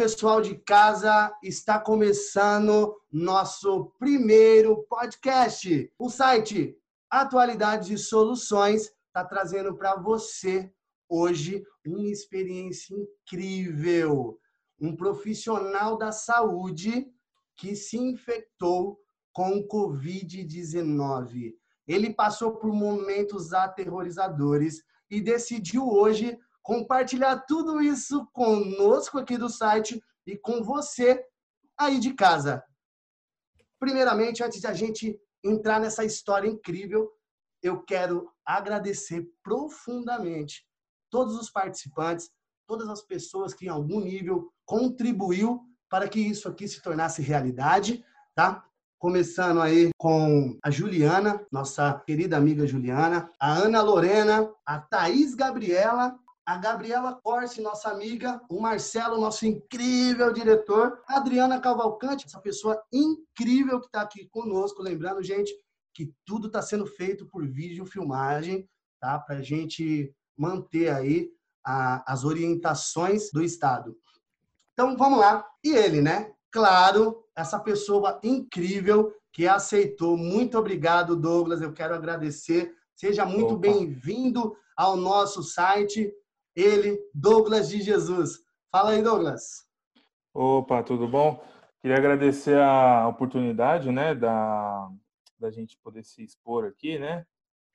Pessoal de casa, está começando nosso primeiro podcast. O site Atualidades e Soluções está trazendo para você hoje uma experiência incrível. Um profissional da saúde que se infectou com o Covid-19. Ele passou por momentos aterrorizadores e decidiu hoje compartilhar tudo isso conosco aqui do site e com você aí de casa. Primeiramente, antes de a gente entrar nessa história incrível, eu quero agradecer profundamente todos os participantes, todas as pessoas que em algum nível contribuiu para que isso aqui se tornasse realidade, tá? Começando aí com a Juliana, nossa querida amiga Juliana, a Ana Lorena, a Thaís Gabriela, a Gabriela Corse, nossa amiga, o Marcelo, nosso incrível diretor, a Adriana Cavalcante, essa pessoa incrível que está aqui conosco. Lembrando, gente, que tudo está sendo feito por vídeo filmagem, tá? Para a gente manter aí a, as orientações do Estado. Então, vamos lá. E ele, né? Claro, essa pessoa incrível que aceitou. Muito obrigado, Douglas. Eu quero agradecer. Seja muito bem-vindo ao nosso site ele, Douglas de Jesus. Fala aí, Douglas. Opa, tudo bom? Queria agradecer a oportunidade, né, da, da gente poder se expor aqui, né,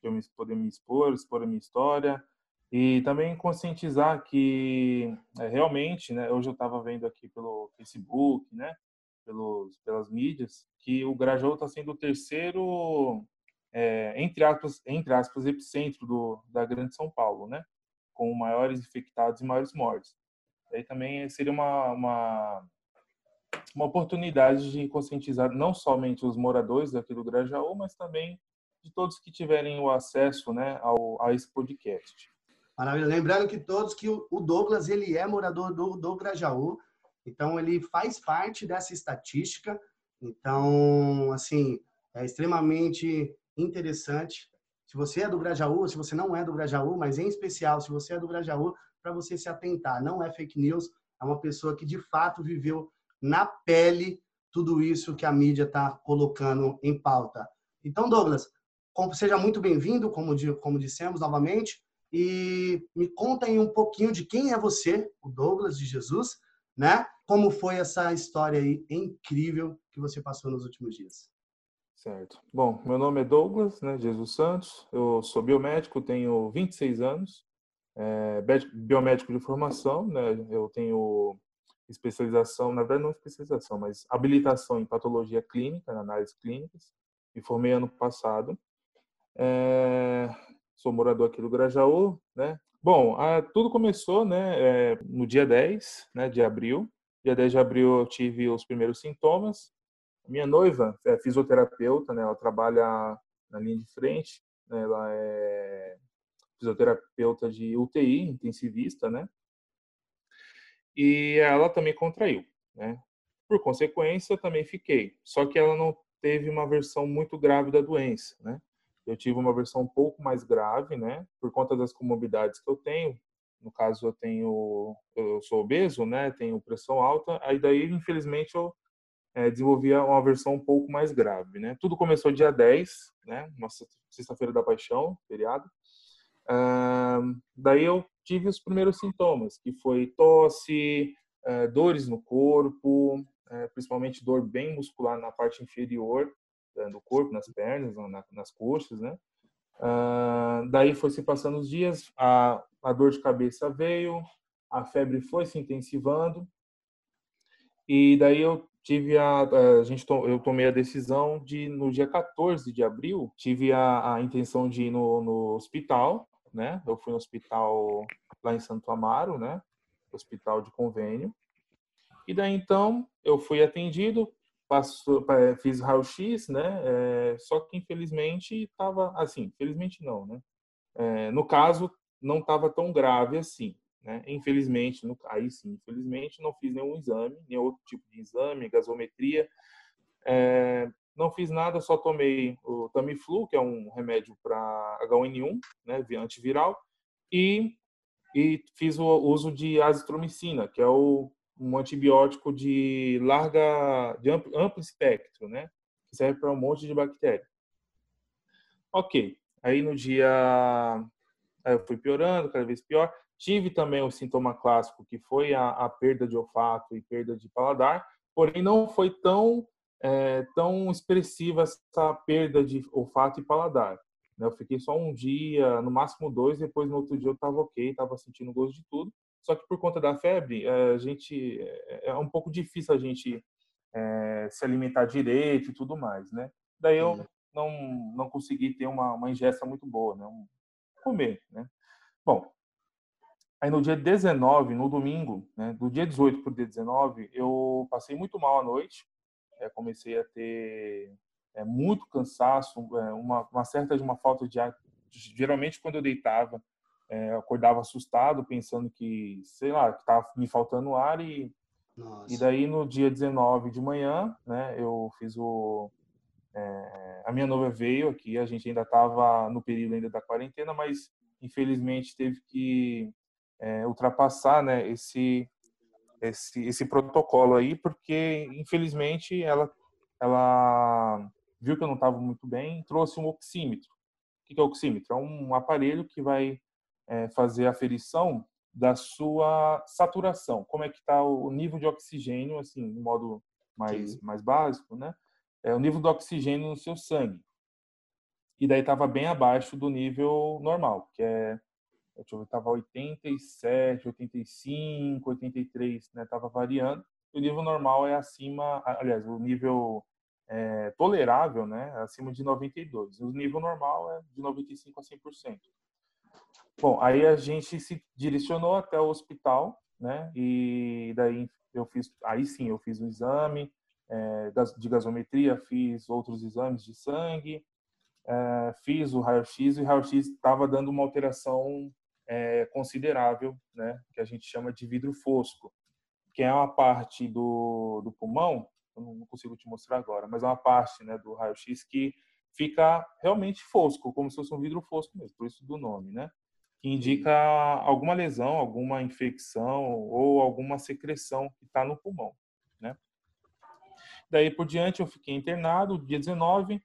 eu me, poder me expor, expor a minha história e também conscientizar que é, realmente, né, hoje eu estava vendo aqui pelo Facebook, né, pelos, pelas mídias, que o Grajaú está sendo o terceiro, é, entre, aspas, entre aspas, epicentro do, da Grande São Paulo, né? Com maiores infectados e maiores mortes. Aí também seria uma, uma, uma oportunidade de conscientizar não somente os moradores daqui do Grajaú, mas também de todos que tiverem o acesso né, ao, a esse podcast. Maravilha. Lembrando que todos que o Douglas ele é morador do, do Grajaú, então ele faz parte dessa estatística. Então, assim, é extremamente interessante se você é do Grajaú, se você não é do Grajaú, mas em especial se você é do Grajaú, para você se atentar. Não é fake news, é uma pessoa que de fato viveu na pele tudo isso que a mídia está colocando em pauta. Então, Douglas, seja muito bem-vindo, como, como dissemos novamente, e me conta aí um pouquinho de quem é você, o Douglas de Jesus, né? Como foi essa história aí incrível que você passou nos últimos dias? Certo. Bom, meu nome é Douglas, né, Jesus Santos. Eu sou biomédico, tenho 26 anos, é, biomédico de formação, né? Eu tenho especialização, na verdade não especialização, mas habilitação em patologia clínica, na análise clínicas. Me formei ano passado. É, sou morador aqui do Grajaú, né? Bom, a, tudo começou, né, é, no dia 10, né, de abril. Dia 10 de abril eu tive os primeiros sintomas, minha noiva é fisioterapeuta, né? Ela trabalha na linha de frente, né? ela é fisioterapeuta de UTI, intensivista, né? E ela também contraiu, né? Por consequência, também fiquei. Só que ela não teve uma versão muito grave da doença, né? Eu tive uma versão um pouco mais grave, né? Por conta das comorbidades que eu tenho. No caso, eu tenho, eu sou obeso, né? Tenho pressão alta. Aí daí, infelizmente, eu é, desenvolvia uma versão um pouco mais grave, né? Tudo começou dia 10, né? Nossa sexta-feira da paixão, feriado. Daí eu tive os primeiros sintomas, que foi tosse, uh, dores no corpo, uh, principalmente dor bem muscular na parte inferior né, do corpo, nas pernas, na, nas coxas, né? daí foi se passando os dias, a, a dor de cabeça veio, a febre foi se intensivando, e daí eu tive a, a gente eu tomei a decisão de no dia 14 de abril tive a, a intenção de ir no, no, hospital né? Eu fui no hospital lá em Santo Amaro né? Hospital de convênio. E daí então eu fui atendido passou fiz raio-x né? É, só que infelizmente estava assim infelizmente não né? É, no caso não estava tão grave assim né? Infelizmente, no, aí sim, infelizmente, não fiz nenhum exame, nenhum outro tipo de exame, gasometria. É, não fiz nada, só tomei o Tamiflu, que é um remédio para H1N1, né, antiviral, e, e fiz o uso de azitromicina, que é o um antibiótico de larga, de amplo, amplo espectro, né? Que serve para um monte de bactéria. Ok. Aí no dia, eu fui piorando, cada vez pior. Tive também o sintoma clássico, que foi a, a perda de olfato e perda de paladar, porém não foi tão é, tão expressiva essa perda de olfato e paladar. Né? Eu fiquei só um dia, no máximo dois, depois no outro dia eu estava ok, estava sentindo gosto de tudo. Só que por conta da febre, eh, a gente é, é um pouco difícil a gente é, se alimentar direito e tudo mais, né? Daí eu não não consegui ter uma, uma ingesta muito boa, né? Um, comer, né? Bom, aí no dia 19, no domingo, né? Do dia 18 para o dia 19, eu passei muito mal à noite. É, comecei a ter é, muito cansaço, é, uma, uma certa de uma falta de ar. Geralmente quando eu deitava é, eu acordava assustado, pensando que, sei lá, que estava me faltando ar e Nossa. e daí no dia 19 de manhã, né, eu fiz o é, a minha noiva veio aqui, a gente ainda estava no período ainda da quarentena, mas infelizmente teve que é, ultrapassar, né, esse esse esse protocolo aí, porque infelizmente ela ela viu que eu não estava muito bem, trouxe um oxímetro. O que é o oxímetro? É um aparelho que vai é, fazer a aferição da sua saturação, como é que está o nível de oxigênio, assim, de modo mais, mais básico, né? É o nível do oxigênio no seu sangue. E daí estava bem abaixo do nível normal, que é, deixa eu ver, estava 87, 85, 83, né? Tava variando. O nível normal é acima, aliás, o nível é, tolerável, né? É acima de 92. O nível normal é de 95 a 100%. Bom, aí a gente se direcionou até o hospital, né? E daí eu fiz, aí sim, eu fiz o exame é, de gasometria, fiz outros exames de sangue, é, fiz o raio-x e o raio-x estava dando uma alteração é, considerável, né? Que a gente chama de vidro fosco, que é uma parte do, do pulmão, eu não consigo te mostrar agora, mas é uma parte, né, do raio-x que fica realmente fosco, como se fosse um vidro fosco mesmo, por isso do nome, né? que indica alguma lesão, alguma infecção ou alguma secreção que está no pulmão, né? Daí por diante eu fiquei internado, dia 19,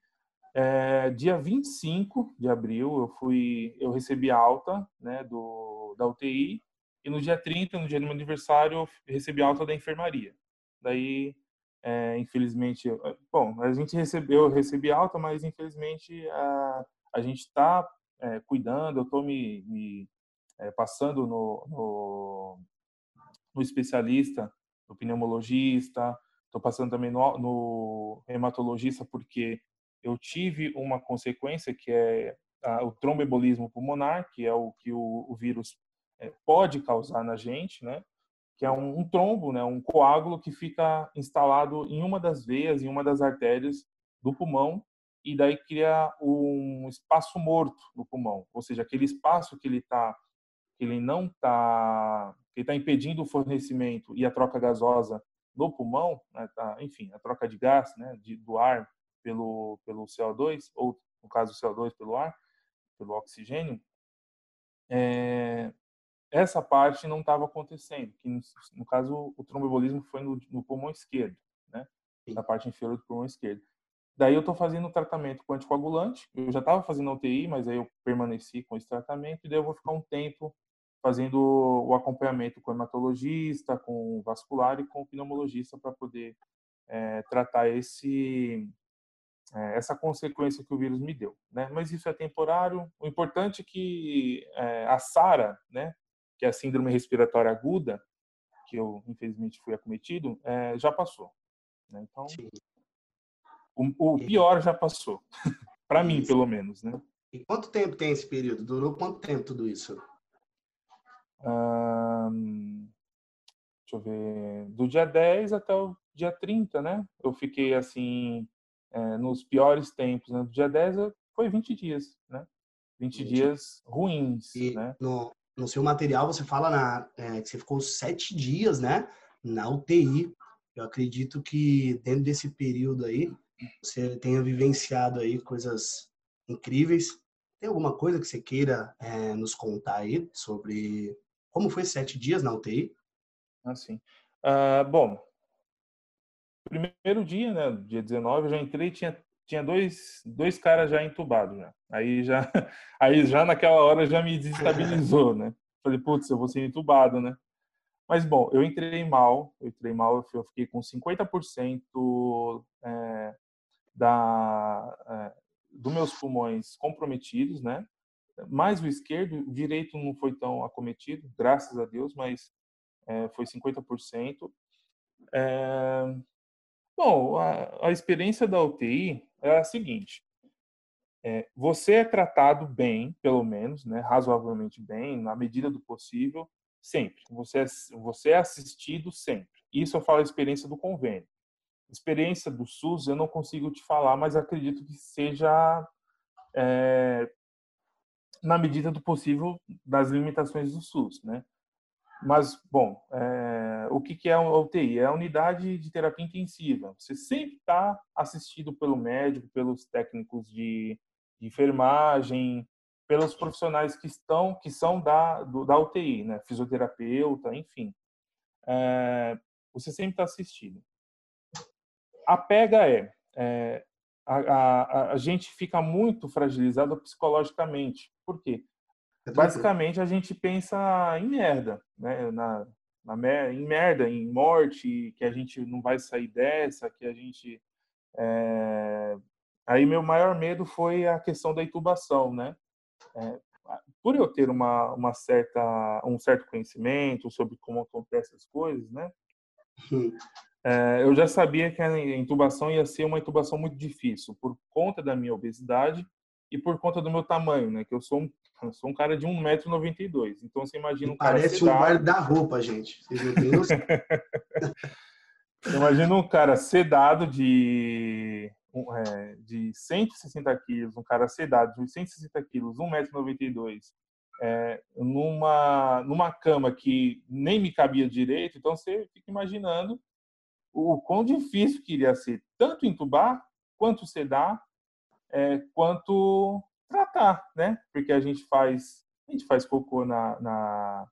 é, dia 25 de abril eu fui, eu recebi alta, né, do da UTI e no dia 30, no dia do meu aniversário, eu recebi alta da enfermaria. Daí, é, infelizmente, bom, a gente recebeu, eu recebi alta, mas infelizmente a, a gente está é, cuidando, eu estou me, me é, passando no, no, no, especialista, no pneumologista, estou passando também no, no hematologista, porque eu tive uma consequência que é a, o tromboembolismo pulmonar, que é o que o, o vírus é, pode causar na gente, né? que é um, um, trombo, né, um coágulo que fica instalado em uma das veias, em uma das artérias do pulmão e daí cria um espaço morto no pulmão, ou seja, aquele espaço que ele está, que ele não está, que está impedindo o fornecimento e a troca gasosa no pulmão, né, tá, enfim, a troca de gás, né, de, do ar pelo pelo CO2 ou no caso do CO2 pelo ar, pelo oxigênio, é, essa parte não estava acontecendo, que no, no, caso o tromboembolismo foi no, no pulmão esquerdo, né, na parte inferior do pulmão esquerdo. Daí eu estou fazendo o tratamento com anticoagulante. Eu já estava fazendo UTI, mas aí eu permaneci com esse tratamento e daí eu vou ficar um tempo fazendo o acompanhamento com o hematologista, com o vascular e com o pneumologista para poder é, tratar esse é, essa consequência que o vírus me deu, né? Mas isso é temporário. O importante é que é, a SARA, né, que é a síndrome respiratória aguda, que eu infelizmente fui acometido, já passou. Né? Então. O, o pior já passou. para mim, pelo menos, né? E quanto tempo tem esse período? Durou quanto tempo tudo isso? Hum, deixa eu ver. Do dia 10 até o dia 30, né? Eu fiquei assim, é, nos piores tempos. Né? Do dia 10 foi 20 dias, né? 20, 20. dias ruins, e né? No, no seu material você fala na, é, que você ficou sete dias, né? Na UTI. Eu acredito que dentro desse período aí, você tenha vivenciado aí coisas incríveis. Tem alguma coisa que você queira é, nos contar aí sobre como foi sete dias na UTI? Assim, Uh, bom, primeiro dia, né, dia 19, eu já entrei tinha tinha dois, dois caras já entubados já. Aí já aí já naquela hora já me desestabilizou, né? Falei, putz, eu vou ser entubado, né? Mas bom, eu entrei mal, eu entrei mal, eu fiquei com 50% é, da é, dos meus pulmões comprometidos, né? Mais o esquerdo, o direito não foi tão acometido, graças a Deus, mas é, foi 50%. É, bom, a, a experiência da UTI é a seguinte: é, você é tratado bem, pelo menos, né, razoavelmente bem, na medida do possível, sempre. Você é, você é assistido sempre. Isso eu falo a experiência do convênio. Experiência do SUS eu não consigo te falar, mas acredito que seja é, na medida do possível das limitações do SUS, né? Mas, bom, é, o que, que é a UTI? É a unidade de terapia intensiva. Você sempre está assistido pelo médico, pelos técnicos de, de, enfermagem, pelos profissionais que estão, que são da, do, da UTI, né? Fisioterapeuta, enfim. É, você sempre está assistido. A pega é, é a, a, a gente fica muito fragilizado psicologicamente. Por quê? É Basicamente, a gente pensa em merda, né? Na, na, em merda, em morte, que a gente não vai sair dessa, que a gente. É... Aí, meu maior medo foi a questão da intubação, né? É, por eu ter uma, uma certa, um certo conhecimento sobre como acontecem as coisas, né? É, eu já sabia que a intubação ia ser uma intubação muito difícil, por conta da minha obesidade e por conta do meu tamanho, né? Que eu sou um, eu sou um cara de 1,92m. Então você imagina um cara Parece um guarda-roupa, gente. Vocês não têm noção. imagina um cara sedado de, é, de 160 quilos, um cara sedado de 160 quilos, 1,92m, é, numa, numa cama que nem me cabia direito. Então você fica imaginando o quão difícil que iria ser tanto entubar quanto sedar é, quanto tratar, né? Porque a gente faz, a gente faz cocô na, na,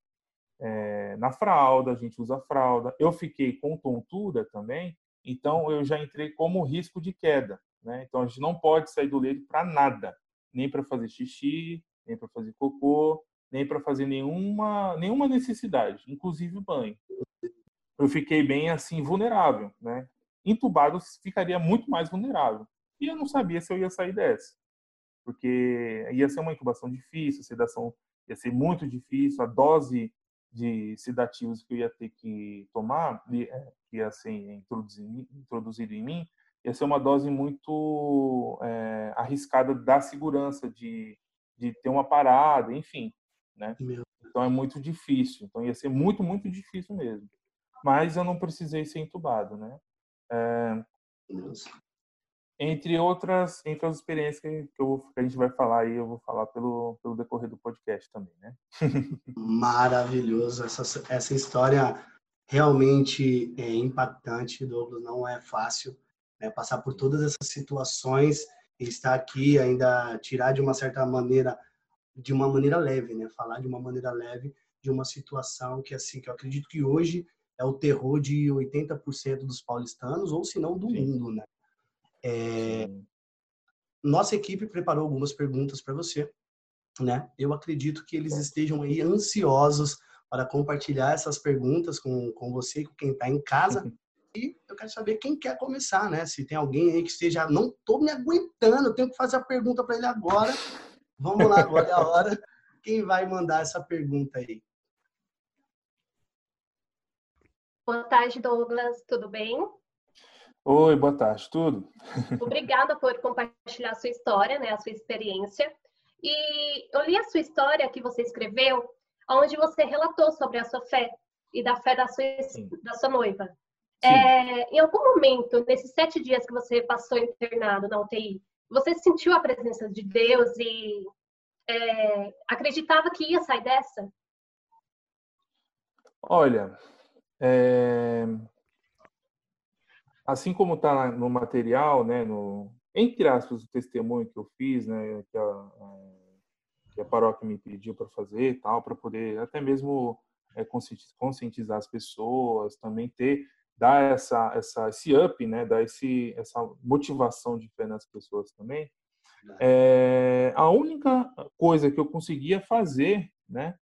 é, na fralda, a gente usa fralda. Eu fiquei com tontura também, então eu já entrei como risco de queda, né? Então a gente não pode sair do leito para nada, nem para fazer xixi, nem para fazer cocô, nem para fazer nenhuma nenhuma necessidade, inclusive banho. Eu fiquei bem assim vulnerável, né? Entubado ficaria muito mais vulnerável. E eu não sabia se eu ia sair dessa. Porque ia ser uma incubação difícil, a sedação ia ser muito difícil, a dose de sedativos que eu ia ter que tomar, é, que ia ser introduzido, introduzido em mim, ia ser uma dose muito é, arriscada da segurança, de, de ter uma parada, enfim. Né? Então é muito difícil. Então ia ser muito, muito difícil mesmo. Mas eu não precisei ser entubado, né? É, entre outras, entre as experiências que, eu, que a gente vai falar aí, eu vou falar pelo, pelo decorrer do podcast também, né? Maravilhoso. Essa, essa história realmente é impactante, Douglas. Não é fácil né, passar por todas essas situações e estar aqui ainda tirar de uma certa maneira, de uma maneira leve, né? Falar de uma maneira leve de uma situação que assim que eu acredito que hoje é o terror de 80% dos paulistanos ou se não do Sim. mundo, né? É, nossa equipe preparou algumas perguntas para você, né? Eu acredito que eles estejam aí ansiosos para compartilhar essas perguntas com, com você, com quem está em casa. E eu quero saber quem quer começar, né? Se tem alguém aí que esteja, não estou me aguentando, tenho que fazer a pergunta para ele agora. Vamos lá, agora é a hora. Quem vai mandar essa pergunta aí? Boa tarde, Douglas. Tudo bem? Oi, boa tarde, tudo? Obrigada por compartilhar a sua história, né, a sua experiência. E eu li a sua história que você escreveu, onde você relatou sobre a sua fé e da fé da sua, da sua noiva. É, em algum momento, nesses sete dias que você passou internado na UTI, você sentiu a presença de Deus e é, acreditava que ia sair dessa? Olha, é, assim como está no material, né, no, entre aspas, o testemunho que eu fiz, né, que a, que a paróquia me pediu para fazer tal, para poder até mesmo é, conscientizar as pessoas, também ter dar essa essa esse up, né, dar esse essa motivação de fé nas pessoas também. É, a única coisa que eu conseguia fazer, né,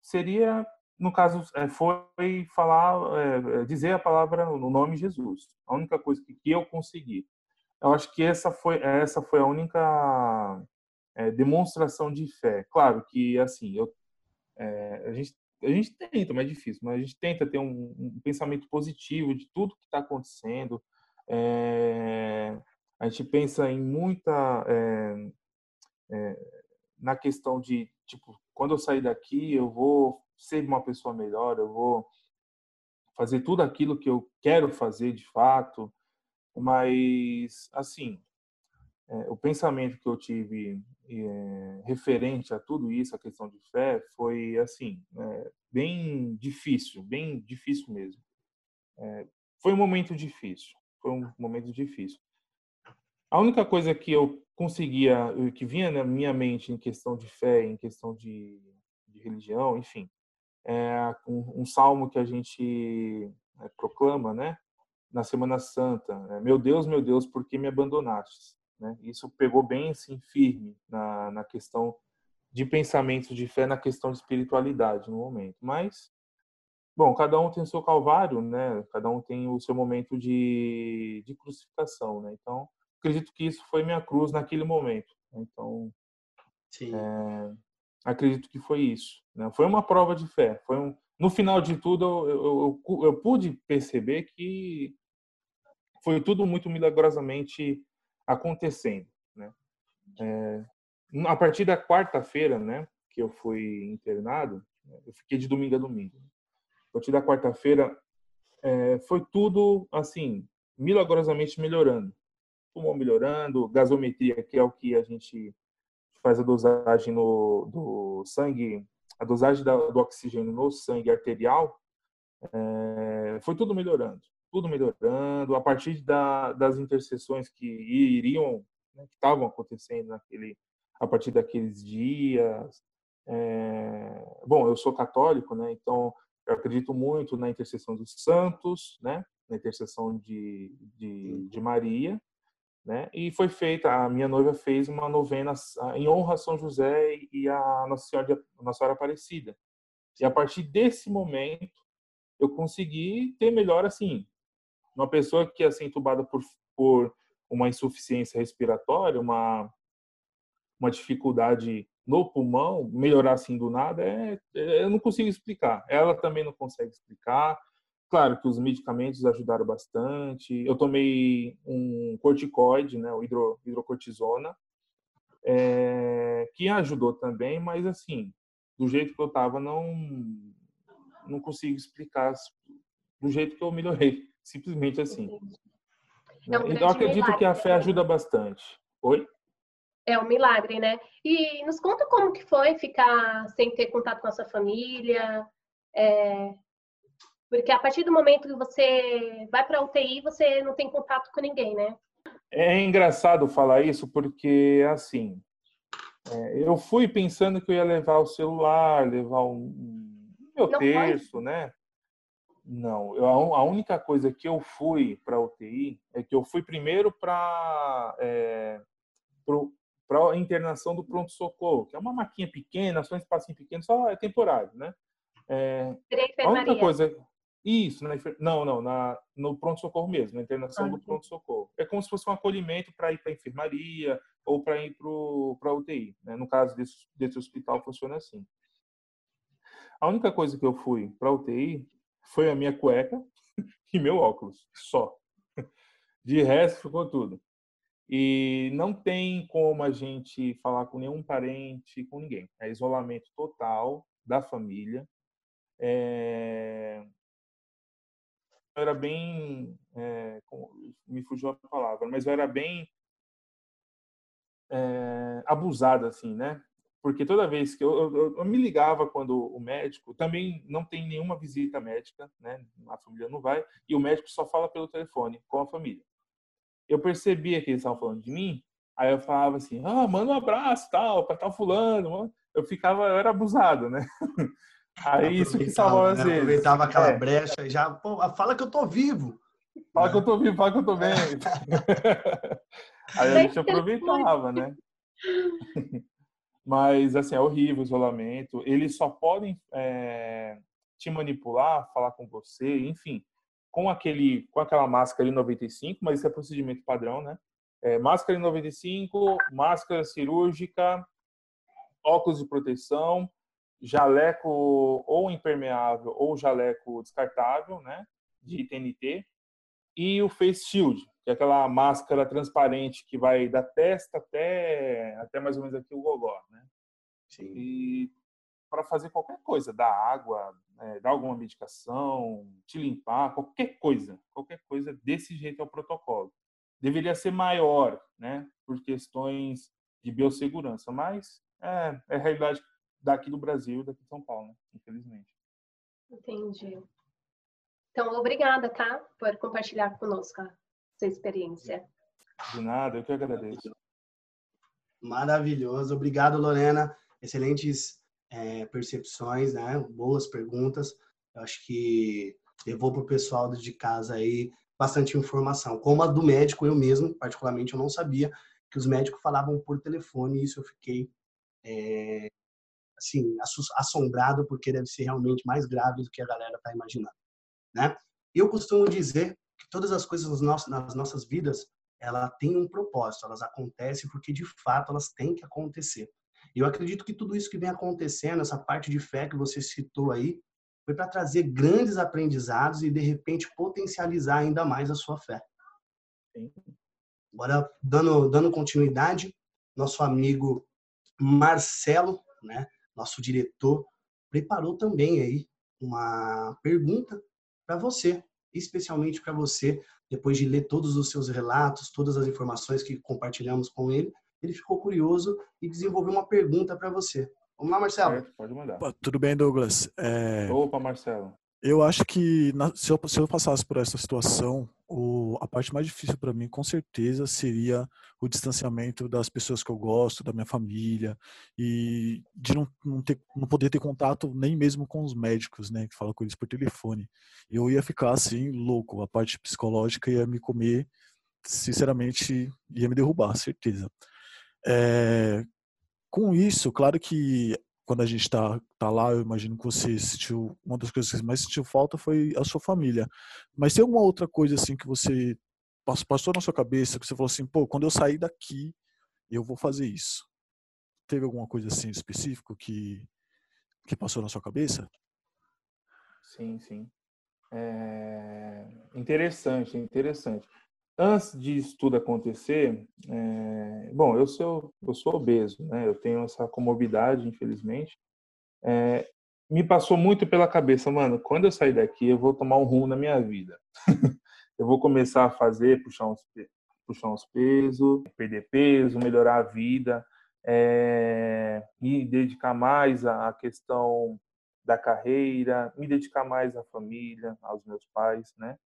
seria no caso é, foi falar é, dizer a palavra no nome de Jesus. A única coisa que, eu consegui. Eu acho que essa foi essa foi a única é, demonstração de fé. Claro que assim eu é, a gente a gente tenta, mas é difícil, mas a gente tenta ter um, um pensamento positivo de tudo que está acontecendo. É, a gente pensa em muita é, é, na questão de tipo quando eu sair daqui eu vou ser uma pessoa melhor, eu vou fazer tudo aquilo que eu quero fazer de fato, mas assim é, o pensamento que eu tive é, referente a tudo isso, a questão de fé, foi assim, é, bem difícil, bem difícil mesmo. É, foi um momento difícil, foi um momento difícil. A única coisa que eu conseguia, que vinha na minha mente em questão de fé, em questão de, de religião, enfim, é um, um, salmo que a gente é, proclama, né, na Semana Santa. É, meu Deus, meu Deus, por que me abandonaste? Né? Isso pegou bem assim firme na, na questão de pensamento de fé, na questão de espiritualidade no momento. Mas, bom, cada um tem o seu calvário, né? Cada um tem o seu momento de, de crucificação, né? Então, acredito que isso foi minha cruz naquele momento. Então, é, acredito que foi isso. Né? Foi uma prova de fé. Foi um, no final de tudo, eu, eu, eu, pude perceber que foi tudo muito milagrosamente acontecendo, né? É, a partir da quarta-feira, né, que eu fui internado, eu fiquei de domingo a domingo. A partir da quarta-feira, é, foi tudo assim milagrosamente melhorando, pulmão melhorando, gasometria, que é o que a gente faz a dosagem no, do sangue, a dosagem da, do oxigênio no sangue arterial, é, foi tudo melhorando tudo melhorando a partir da, das intercessões que iriam, né, que estavam acontecendo naquele, a partir daqueles dias. É, bom, eu sou católico, né? Então eu acredito muito na intercessão dos santos, né? Na intercessão de, de, de Maria, né? E foi feita, a minha noiva fez uma novena em honra a São José e a Nossa Senhora, Nossa Senhora Aparecida. E a partir desse momento eu consegui ter melhor assim uma pessoa que é assim, entubada por, por uma insuficiência respiratória, uma, uma dificuldade no pulmão, melhorar assim do nada, é, é, eu não consigo explicar. Ela também não consegue explicar. Claro que os medicamentos ajudaram bastante. Eu tomei um corticoide, né, o hidro, hidrocortisona, é, que ajudou também, mas assim, do jeito que eu estava, não, não consigo explicar do jeito que eu melhorei. Simplesmente assim. É um então, acredito milagre, que a fé né? ajuda bastante. Oi? É um milagre, né? E nos conta como que foi ficar sem ter contato com a sua família. É... Porque a partir do momento que você vai para a UTI, você não tem contato com ninguém, né? É engraçado falar isso porque, assim, é, eu fui pensando que eu ia levar o celular, levar um meu não terço, pode. né? Não, eu, a única coisa que eu fui para UTI é que eu fui primeiro para é, para a internação do pronto socorro, que é uma maquinha pequena, só um espacinho pequeno, só é temporário, né? É, a única coisa isso, na, não, não, na, no pronto socorro mesmo, na internação ah, do pronto socorro. É como se fosse um acolhimento para ir para a enfermaria ou para ir para a UTI. Né? No caso desse, desse hospital funciona assim. A única coisa que eu fui para a UTI foi a minha cueca e meu óculos, só. De resto, ficou tudo. E não tem como a gente falar com nenhum parente, com ninguém. É isolamento total da família. É... Eu era bem. É... Me fugiu a palavra, mas eu era bem é... abusado, assim, né? porque toda vez que eu, eu, eu, me ligava quando o médico também não tem nenhuma visita médica, né? A família não vai e o médico só fala pelo telefone com a família. Eu percebia que eles estavam falando de mim, aí eu falava assim, ah, manda um abraço, tal, para tal fulano. Eu ficava, eu era abusado, né? Aí isso que salvava né? vezes. Aproveitava aquela É. brecha e já, pô, fala que eu tô vivo. Fala que eu tô vivo, fala que eu tô bem. Aí a gente aproveitava, né? Mas, assim, é horrível o isolamento. Eles só podem é, te manipular, falar com você, enfim, com aquele, com aquela máscara N95, mas isso é procedimento padrão, né? É, máscara N95, máscara cirúrgica, óculos de proteção, jaleco ou impermeável ou jaleco descartável, né? De TNT e o face shield, que é aquela máscara transparente que vai da testa até até mais ou menos aqui o gogó, né? Sim. E para fazer qualquer coisa, dar água, é, dar alguma medicação, te limpar, qualquer coisa, qualquer coisa desse jeito é o protocolo. Deveria ser maior, né? Por questões de biossegurança, mas é, é a realidade daqui do Brasil, daqui de São Paulo, né? infelizmente. Entendi. Então, obrigada, tá? Por compartilhar conosco a sua experiência. De nada, eu que agradeço. Maravilhoso. Obrigado, Lorena. Excelentes é, percepções, né? Boas perguntas. Eu acho que levou para o pessoal de casa aí bastante informação. Como a do médico, eu mesmo, particularmente, eu não sabia que os médicos falavam por telefone e isso eu fiquei é, assim assombrado porque deve ser realmente mais grave do que a galera está imaginando, né? Eu costumo dizer que todas as coisas nas nossas, nas nossas vidas ela tem um propósito, elas acontecem porque de fato elas têm que acontecer. E eu acredito que tudo isso que vem acontecendo, essa parte de fé que você citou aí, foi para trazer grandes aprendizados e de repente potencializar ainda mais a sua fé. Agora, dando, dando continuidade, nosso amigo Marcelo, né, nosso diretor, preparou também aí uma pergunta para você, especialmente para você, depois de ler todos os seus relatos, todas as informações que compartilhamos com ele, ele ficou curioso e desenvolveu uma pergunta para você. Vamos lá, Marcelo? Certo, pode mandar. Tudo bem, Douglas? É, Opa, Marcelo. Eu acho que na- se, eu, se eu passasse por essa situação, o- a parte mais difícil para mim, com certeza, seria o distanciamento das pessoas que eu gosto, da minha família, e de não, não, ter, não poder ter contato nem mesmo com os médicos, né, que falam com eles por telefone. Eu ia ficar assim, louco, a parte psicológica ia me comer, sinceramente, ia me derrubar, certeza. É, com isso, claro que quando a gente está tá lá, eu imagino que você sentiu, uma das coisas que mais sentiu falta foi a sua família. Mas tem alguma outra coisa assim que você pass- passou na sua cabeça, que você falou assim, pô, quando eu sair daqui, eu vou fazer isso. Teve alguma coisa assim específico que que passou na sua cabeça? Sim, sim. É... Interessante, interessante. Antes disso tudo acontecer, é... bom, eu sou, eu sou obeso, né? Eu tenho essa comorbidade, infelizmente. É... Me passou muito pela cabeça, mano, quando eu sair daqui, eu vou tomar um rumo na minha vida. eu vou começar a fazer, puxar uns, puxar uns pesos, perder peso, melhorar a vida, é... me dedicar mais à questão da carreira, me dedicar mais à família, aos meus pais, né?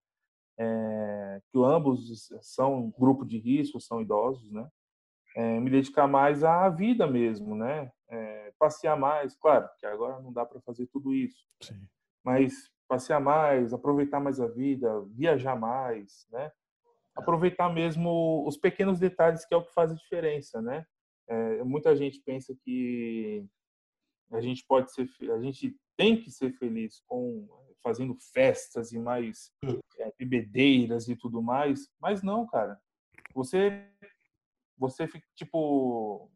É, que ambos são grupo de risco, são idosos, né? É, me dedicar mais à vida mesmo, né? É, passear mais, claro, que agora não dá para fazer tudo isso, Sim. mas passear mais, aproveitar mais a vida, viajar mais, né? Aproveitar mesmo os pequenos detalhes que é o que faz a diferença, né? É, muita gente pensa que a gente pode ser, a gente tem que ser feliz com fazendo festas e mais é, bebedeiras e tudo mais, mas não, cara. Você, você fica tipo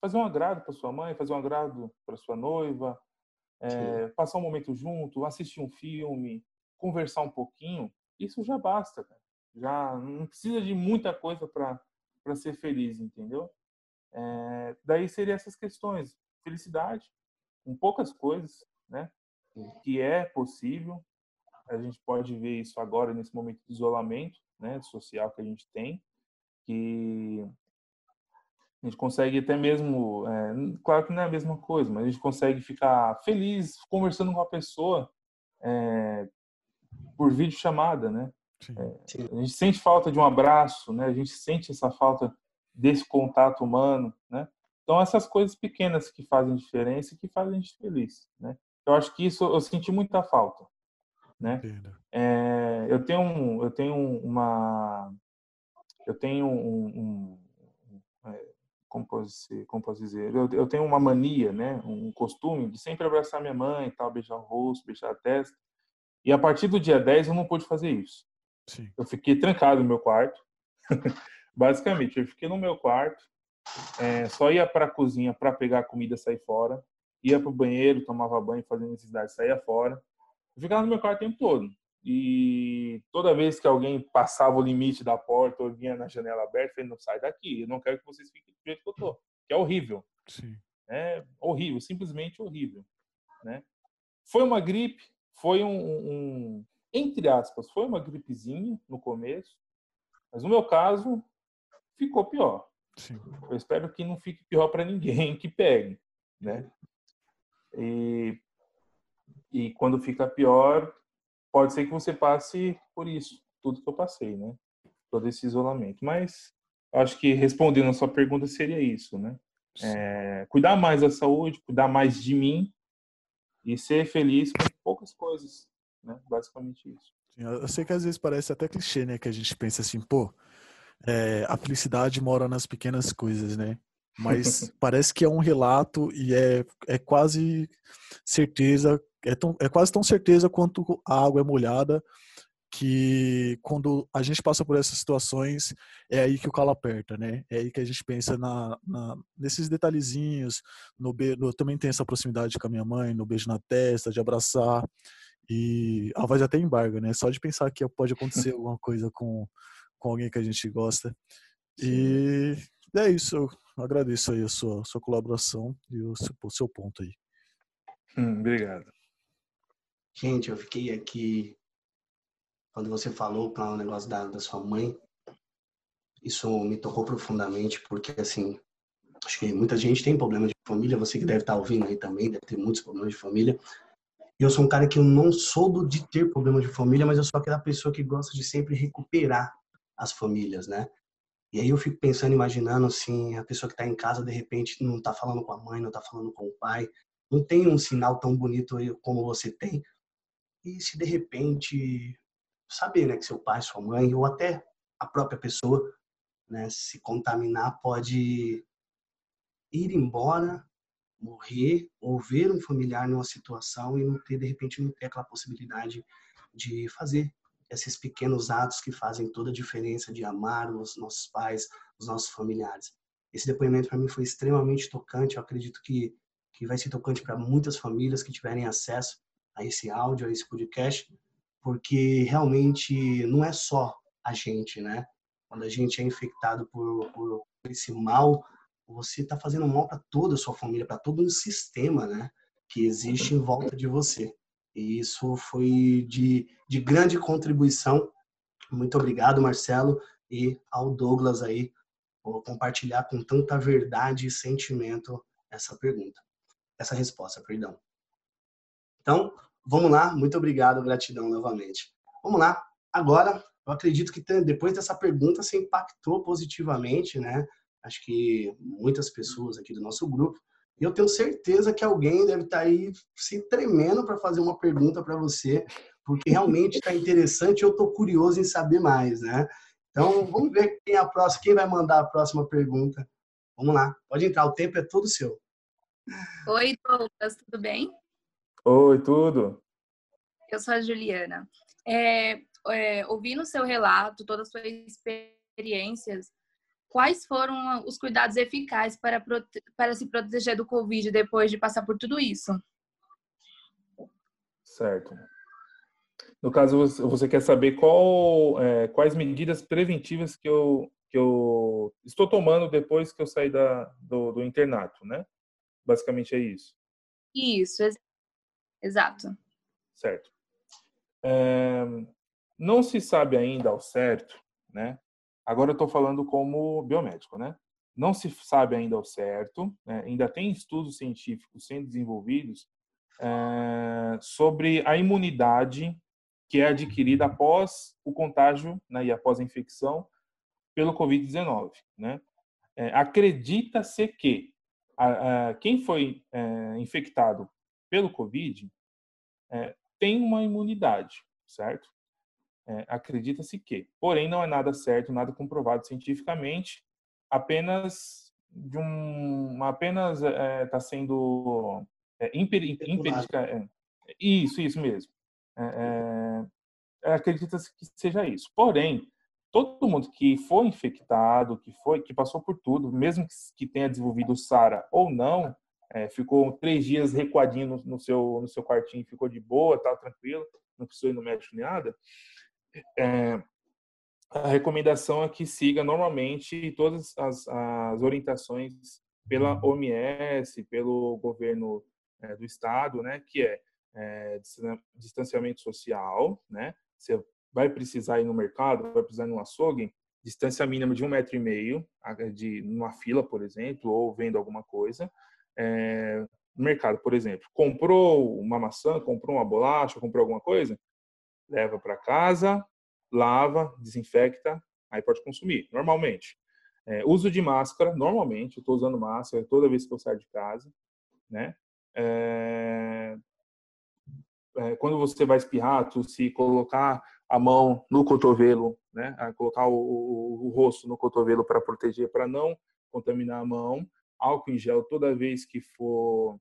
fazer um agrado para sua mãe, fazer um agrado para sua noiva, é, passar um momento junto, assistir um filme, conversar um pouquinho, isso já basta, cara. Já não precisa de muita coisa para para ser feliz, entendeu? É, daí seria essas questões, felicidade, com poucas coisas, né? Que é possível. A gente pode ver isso agora nesse momento de isolamento, né, social que a gente tem, que a gente consegue até mesmo, é, claro que não é a mesma coisa, mas a gente consegue ficar feliz conversando com a pessoa é, por vídeo chamada, né? Sim. Sim. A gente sente falta de um abraço, né? A gente sente essa falta desse contato humano, né? Então, essas coisas pequenas que fazem diferença e que fazem a gente feliz, né? Eu acho que isso eu senti muita falta, né? É, eu tenho um, eu tenho uma eu tenho um, um, um é, como, posso, como posso dizer eu, eu, tenho uma mania né um costume de sempre abraçar minha mãe tal beijar o rosto beijar a testa e a partir do dia 10 eu não pude fazer isso Sim. eu fiquei trancado no meu quarto basicamente eu fiquei no meu quarto é, só ia para a cozinha para pegar a comida sair fora ia para o banheiro tomava banho fazia necessidade saía fora eu ficava no meu quarto o tempo todo e toda vez que alguém passava o limite da porta ou vinha na janela aberta, eu falei, não sai daqui, eu não quero que vocês fiquem do jeito que eu tô, que é horrível. Sim. É horrível, simplesmente horrível, né? Foi uma gripe, foi um, um, entre aspas, foi uma gripezinha no começo, mas no meu caso ficou pior. Sim. Eu espero que não fique pior para ninguém que pegue, né? E, e quando fica pior, pode ser que você passe por isso, tudo que eu passei, né? Todo esse isolamento. Mas acho que respondendo a sua pergunta seria isso, né? É, cuidar mais da saúde, cuidar mais de mim e ser feliz com poucas coisas, né? Basicamente isso. Eu sei que às vezes parece até clichê, né? Que a gente pensa assim, pô, é, a felicidade mora nas pequenas coisas, né? Mas parece que é um relato e é, é quase certeza é, tão, é quase tão certeza quanto a água é molhada que quando a gente passa por essas situações é aí que o calo aperta, né? É aí que a gente pensa na, na nesses detalhezinhos, no, be, no também tem essa proximidade com a minha mãe, no beijo na testa, de abraçar e a voz até embarga, né? Só de pensar que pode acontecer alguma coisa com, com alguém que a gente gosta. E é isso, eu agradeço aí a sua, sua colaboração e o seu, o seu ponto aí. Hum, obrigado. Gente, eu fiquei aqui quando você falou para o negócio da, da sua mãe. Isso me tocou profundamente, porque assim, acho que muita gente tem problema de família, você que deve estar tá ouvindo aí também, deve ter muitos problemas de família. Eu sou um cara que eu não sou do, de ter problemas de família, mas eu sou aquela pessoa que gosta de sempre recuperar as famílias, né? E aí eu fico pensando, imaginando assim, a pessoa que está em casa de repente não está falando com a mãe, não está falando com o pai, não tem um sinal tão bonito como você tem, e se de repente saber né, que seu pai, sua mãe ou até a própria pessoa né, se contaminar pode ir embora, morrer ou ver um familiar numa situação e não ter de repente não ter aquela possibilidade de fazer esses pequenos atos que fazem toda a diferença de amar os nossos pais, os nossos familiares. Esse depoimento para mim foi extremamente tocante. Eu acredito que que vai ser tocante para muitas famílias que tiverem acesso a esse áudio, a esse podcast, porque realmente não é só a gente, né? Quando a gente é infectado por, por esse mal, você está fazendo mal para toda a sua família, para todo um sistema, né? Que existe em volta de você. E isso foi de, de grande contribuição. Muito obrigado, Marcelo, e ao Douglas aí, por compartilhar com tanta verdade e sentimento essa pergunta, essa resposta, perdão. Então, vamos lá. Muito obrigado, gratidão novamente. Vamos lá. Agora, eu acredito que depois dessa pergunta você impactou positivamente, né? Acho que muitas pessoas aqui do nosso grupo. E eu tenho certeza que alguém deve estar tá aí se tremendo para fazer uma pergunta para você, porque realmente está interessante e eu estou curioso em saber mais, né? Então, vamos ver quem é a próxima, quem vai mandar a próxima pergunta. Vamos lá, pode entrar, o tempo é todo seu. Oi, Douglas, tudo bem? Oi, tudo? Eu sou a Juliana. É, é, ouvindo o seu relato, todas as suas experiências, quais foram os cuidados eficazes para, para se proteger do Covid depois de passar por tudo isso? Certo. No caso, você quer saber qual, é, quais medidas preventivas que eu, que eu estou tomando depois que eu saí da, do, do internato, né? Basicamente é isso. Isso, Exato. Certo. É, não se sabe ainda ao certo, né? Agora eu estou falando como biomédico, né? Não se sabe ainda ao certo, né? ainda tem estudos científicos sendo desenvolvidos é, sobre a imunidade que é adquirida após o contágio né, e após a infecção pelo Covid-19. Né? É, Acredita-se que a, a, quem foi é, infectado pelo Covid é, tem uma imunidade, certo? É, Acredita-se que, porém, não é nada certo, nada comprovado cientificamente, apenas de um, apenas está é, tá sendo é, empírica, é, isso, isso mesmo. É, é, Acredita-se que seja isso. Porém, todo mundo que foi infectado, que foi, que passou por tudo, mesmo que tenha desenvolvido SARA ou não, é, ficou três dias recuadinho no, no, seu no seu quartinho, ficou de boa, tá tranquilo, não precisou ir no médico nem nada. É, a recomendação é que siga normalmente todas as, as orientações pela OMS, pelo governo é, do estado, né, que é, é, distanciamento social, né, você vai precisar ir no mercado, vai precisar ir no açougue, distância mínima de um metro e meio, de numa fila, por exemplo, ou vendo alguma coisa. É, no mercado, por exemplo, comprou uma maçã, comprou uma bolacha, comprou alguma coisa, leva para casa, lava, desinfecta, aí pode consumir, normalmente. É, uso de máscara, normalmente, eu estou usando máscara toda vez que eu saio de casa, né? É, é, quando você vai espirrar, se colocar a mão no cotovelo, né? colocar o, o, o rosto no cotovelo para proteger, para não contaminar a mão. Álcool em gel toda vez que for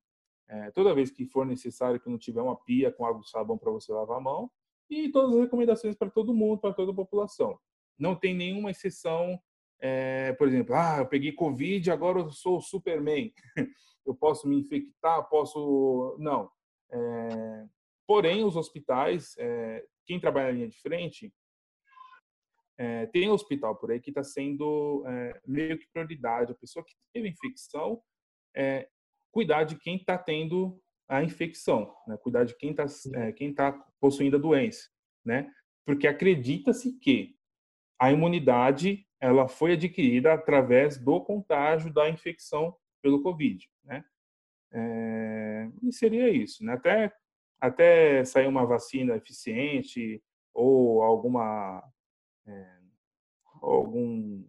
é, toda vez que for necessário, que não tiver uma pia com água e sabão para você lavar a mão. E todas as recomendações para todo mundo, para toda a população. Não tem nenhuma exceção, é, por exemplo, ah, eu peguei Covid, agora eu sou o Superman. eu posso me infectar, posso. Não. É, porém, os hospitais, é, quem trabalha na linha de frente, é, tem um hospital por aí que está sendo é, meio que prioridade. A pessoa que teve infecção, é, cuidar de quem está tendo a infecção, né? cuidar de quem está é, quem tá possuindo a doença, né? Porque acredita-se que a imunidade ela foi adquirida através do contágio da infecção pelo Covid, né? É, e seria isso, né? Até até sair uma vacina eficiente ou alguma é, algum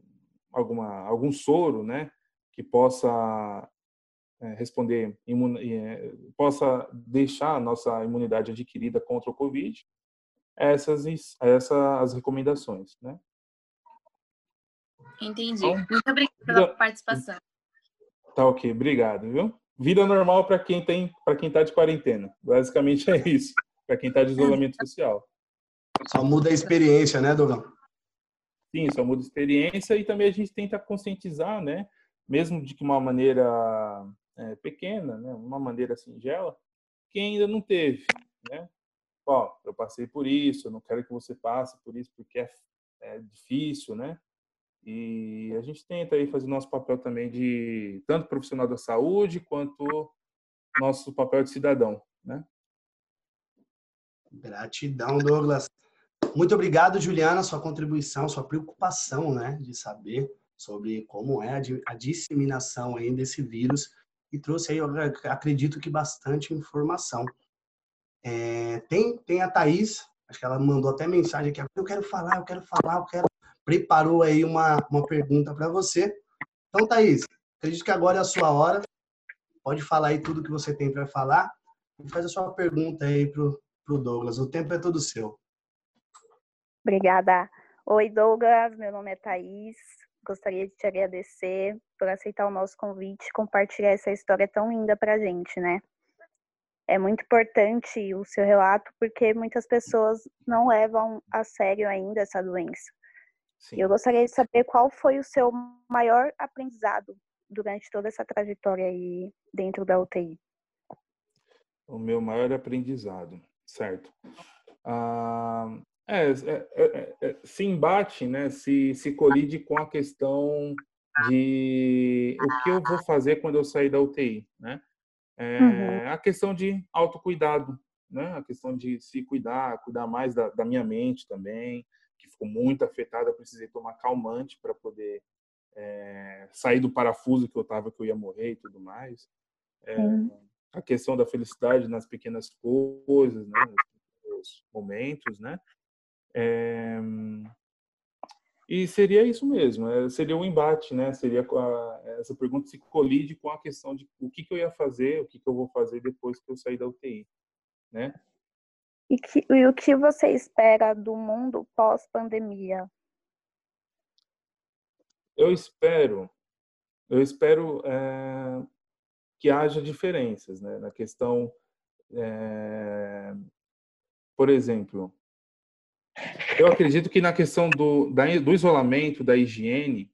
alguma algum soro, né, que possa responder imun, é, possa deixar a nossa imunidade adquirida contra o COVID, essas essas recomendações, né? Entendi. Então, Muito obrigada pela participação. Tá ok, obrigado, viu? vida normal para quem tem, para quem está de quarentena. Basicamente é isso, para quem está de isolamento social. Só muda a experiência, né, Dogão? Sim, só muda a experiência e também a gente tenta conscientizar, né, mesmo de que uma maneira é, pequena, né, uma maneira singela, quem ainda não teve, né? Ó, eu passei por isso, eu não quero que você passe por isso porque é, é difícil, né? E a gente tenta aí fazer nosso papel também de tanto profissional da saúde quanto nosso papel de cidadão, né? Gratidão, Douglas. Muito obrigado, Juliana, sua contribuição, sua preocupação, né, de saber sobre como é a disseminação aí desse vírus e trouxe aí, eu acredito que bastante informação. É, tem, tem a Thaís, acho que ela mandou até mensagem aqui, eu quero falar, eu quero falar, eu quero preparou aí uma, uma pergunta para você. Então, Thaís, acredito que agora é a sua hora. Pode falar aí tudo que você tem para falar faz a sua pergunta aí para o Douglas. O tempo é todo seu. Obrigada. Oi, Douglas. Meu nome é Thaís. Gostaria de te agradecer por aceitar o nosso convite e compartilhar essa história tão linda para a gente, né? É muito importante o seu relato porque muitas pessoas não levam a sério ainda essa doença. Sim. Eu gostaria de saber qual foi o seu maior aprendizado durante toda essa trajetória aí dentro da UTI. O meu maior aprendizado, certo? Ah, é, é, é, é, se embate, né? Se, se colide com a questão de o que eu vou fazer quando eu sair da UTI, né? É, uhum. A questão de autocuidado, né? A questão de se cuidar, cuidar mais da, da minha mente também, que ficou muito afetada, precisei tomar calmante para poder é, sair do parafuso que eu estava, que eu ia morrer e tudo mais. É, a questão da felicidade nas pequenas coisas, né, momentos, né? É, E seria isso mesmo, é, seria um embate, né? Seria a, essa pergunta se colide com a questão de o que, que eu ia fazer, o que, que eu vou fazer depois que eu sair da UTI, né? E, que, e o que você espera do mundo pós-pandemia? Eu espero, eu espero é, que haja diferenças, né? Na questão, é, por exemplo, eu acredito que na questão do, da, do isolamento, da higiene,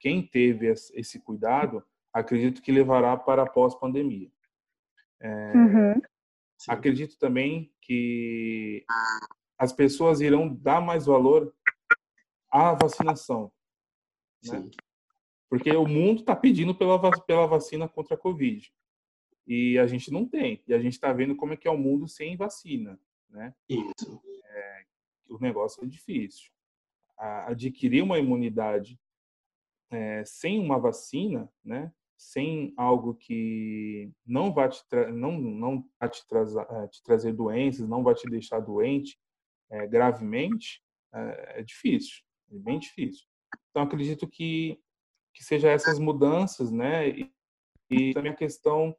quem teve esse cuidado, acredito que levará para a pós-pandemia. É, uhum. Acredito também que as pessoas irão dar mais valor à vacinação. Né? Porque o mundo está pedindo pela, pela vacina contra a Covid. E a gente não tem. E a gente está vendo como é que é o mundo sem vacina. Né? Isso o negócio é difícil. adquirir uma imunidade é, sem uma vacina, né, sem algo que não vai te, não, não vai te, é, te, trazer doenças, não vai te deixar doente é, gravemente, é, é, difícil, é bem difícil. Então, acredito que, que seja essas mudanças, né, e, e também a questão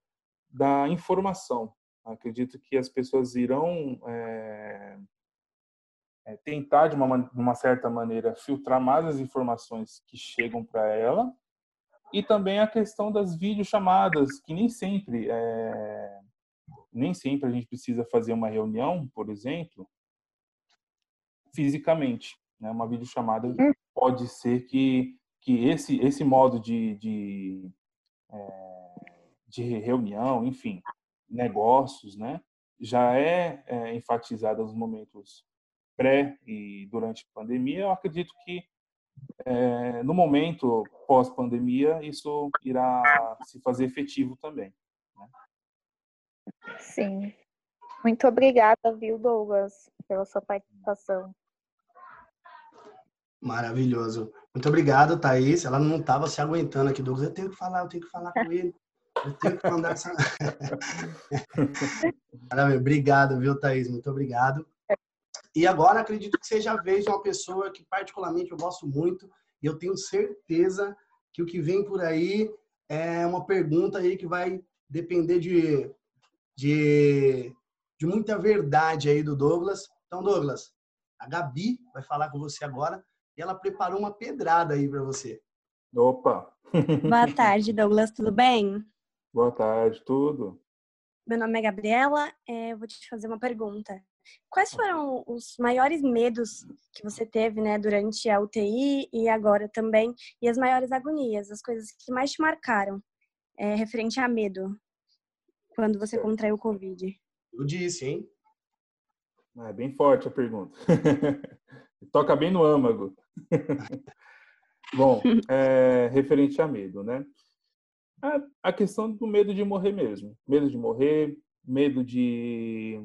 da informação. Acredito que as pessoas irão é, é, tentar, de uma, de uma certa maneira, filtrar mais as informações que chegam para ela. E também a questão das videochamadas, que nem sempre, é, nem sempre a gente precisa fazer uma reunião, por exemplo, fisicamente. Né? Uma videochamada hum. pode ser que, que esse, esse modo de, de, é, de reunião, enfim, negócios, né? já é, é enfatizado nos momentos pré e durante a pandemia, eu acredito que é, no momento pós-pandemia isso irá se fazer efetivo também. Né? Sim. Muito obrigada, viu, Douglas, pela sua participação. Maravilhoso. Muito obrigado, Thaís. Ela não estava se aguentando aqui, Douglas. Eu tenho que falar, eu tenho que falar com ele. Eu tenho que mandar essa. Maravilha. Obrigado, viu, Thaís? Muito obrigado. E agora acredito que seja a vez de uma pessoa que particularmente eu gosto muito e eu tenho certeza que o que vem por aí é uma pergunta aí que vai depender de, de, de muita verdade aí do Douglas. Então, Douglas, a Gabi vai falar com você agora e ela preparou uma pedrada aí para você. Opa! Boa tarde, Douglas, tudo bem? Boa tarde, tudo. Meu nome é Gabriela, é, eu vou te fazer uma pergunta. Quais foram os maiores medos que você teve, né, durante a UTI e agora também, e as maiores agonias, as coisas que mais te marcaram, é, referente a medo, quando você contraiu o Covid? Eu disse, hein? É bem forte a pergunta. Toca bem no âmago. Bom, é, referente a medo, né? A questão do medo de morrer mesmo. Medo de morrer, medo de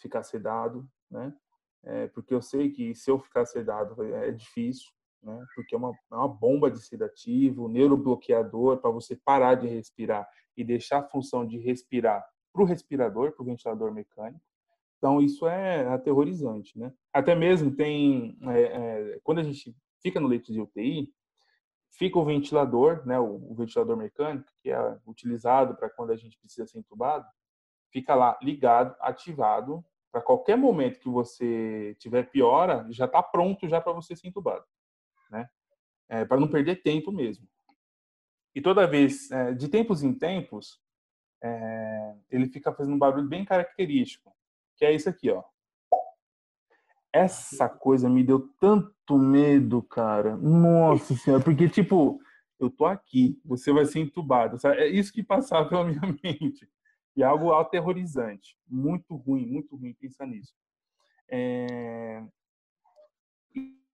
ficar sedado, né? É, porque eu sei que se eu ficar sedado é difícil, né? Porque é uma, é uma bomba de sedativo, neurobloqueador para você parar de respirar e deixar a função de respirar para o respirador, para o ventilador mecânico. Então isso é aterrorizante, né? Até mesmo tem é, é, quando a gente fica no leito de UTI, fica o ventilador, né? O, o ventilador mecânico que é utilizado para quando a gente precisa ser entubado, fica lá ligado, ativado para qualquer momento que você tiver piora, já está pronto já para você ser entubado, né? É, para não perder tempo mesmo. E toda vez, é, de tempos em tempos, é, ele fica fazendo um barulho bem característico, que é isso aqui, ó. Essa coisa me deu tanto medo, cara. Nossa senhora, porque tipo, eu tô aqui, você vai ser entubado. Sabe? É isso que passava pela minha mente. E é algo aterrorizante, muito ruim, muito ruim pensar nisso. É...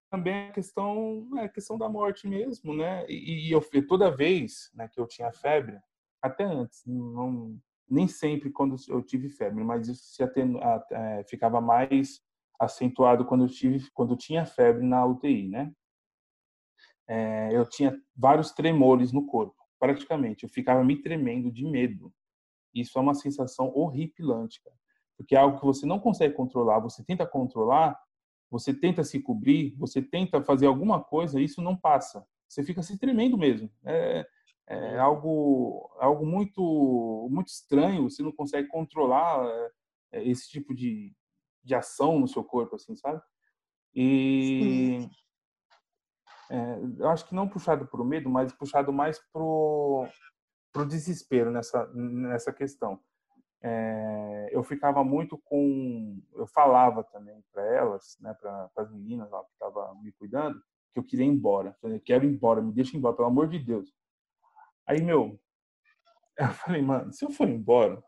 Também a questão, é a questão da morte mesmo, né? E, e eu toda vez né, que eu tinha febre, até antes, não, nem sempre quando eu tive febre, mas isso se atenu, é, ficava mais acentuado quando eu tive, quando tinha febre na UTI, né? É, eu tinha vários tremores no corpo, praticamente. Eu ficava me tremendo de medo. Isso é uma sensação horripilante, cara. Porque é algo que você não consegue controlar, você tenta controlar você tenta se cobrir, você tenta fazer alguma coisa, isso não passa. Você fica se tremendo mesmo. É, é algo, algo muito, muito estranho. Você não consegue controlar é, esse tipo de, de ação no seu corpo, assim, sabe? E é, eu acho que não puxado para o medo, mas puxado mais pro pro desespero nessa nessa questão. É, eu ficava muito com, eu falava também para elas, né, para as meninas lá que estavam me cuidando, que eu queria ir embora. Eu falei, quero ir embora, me deixa embora, pelo amor de Deus. Aí, meu, eu falei, mano, se eu for embora,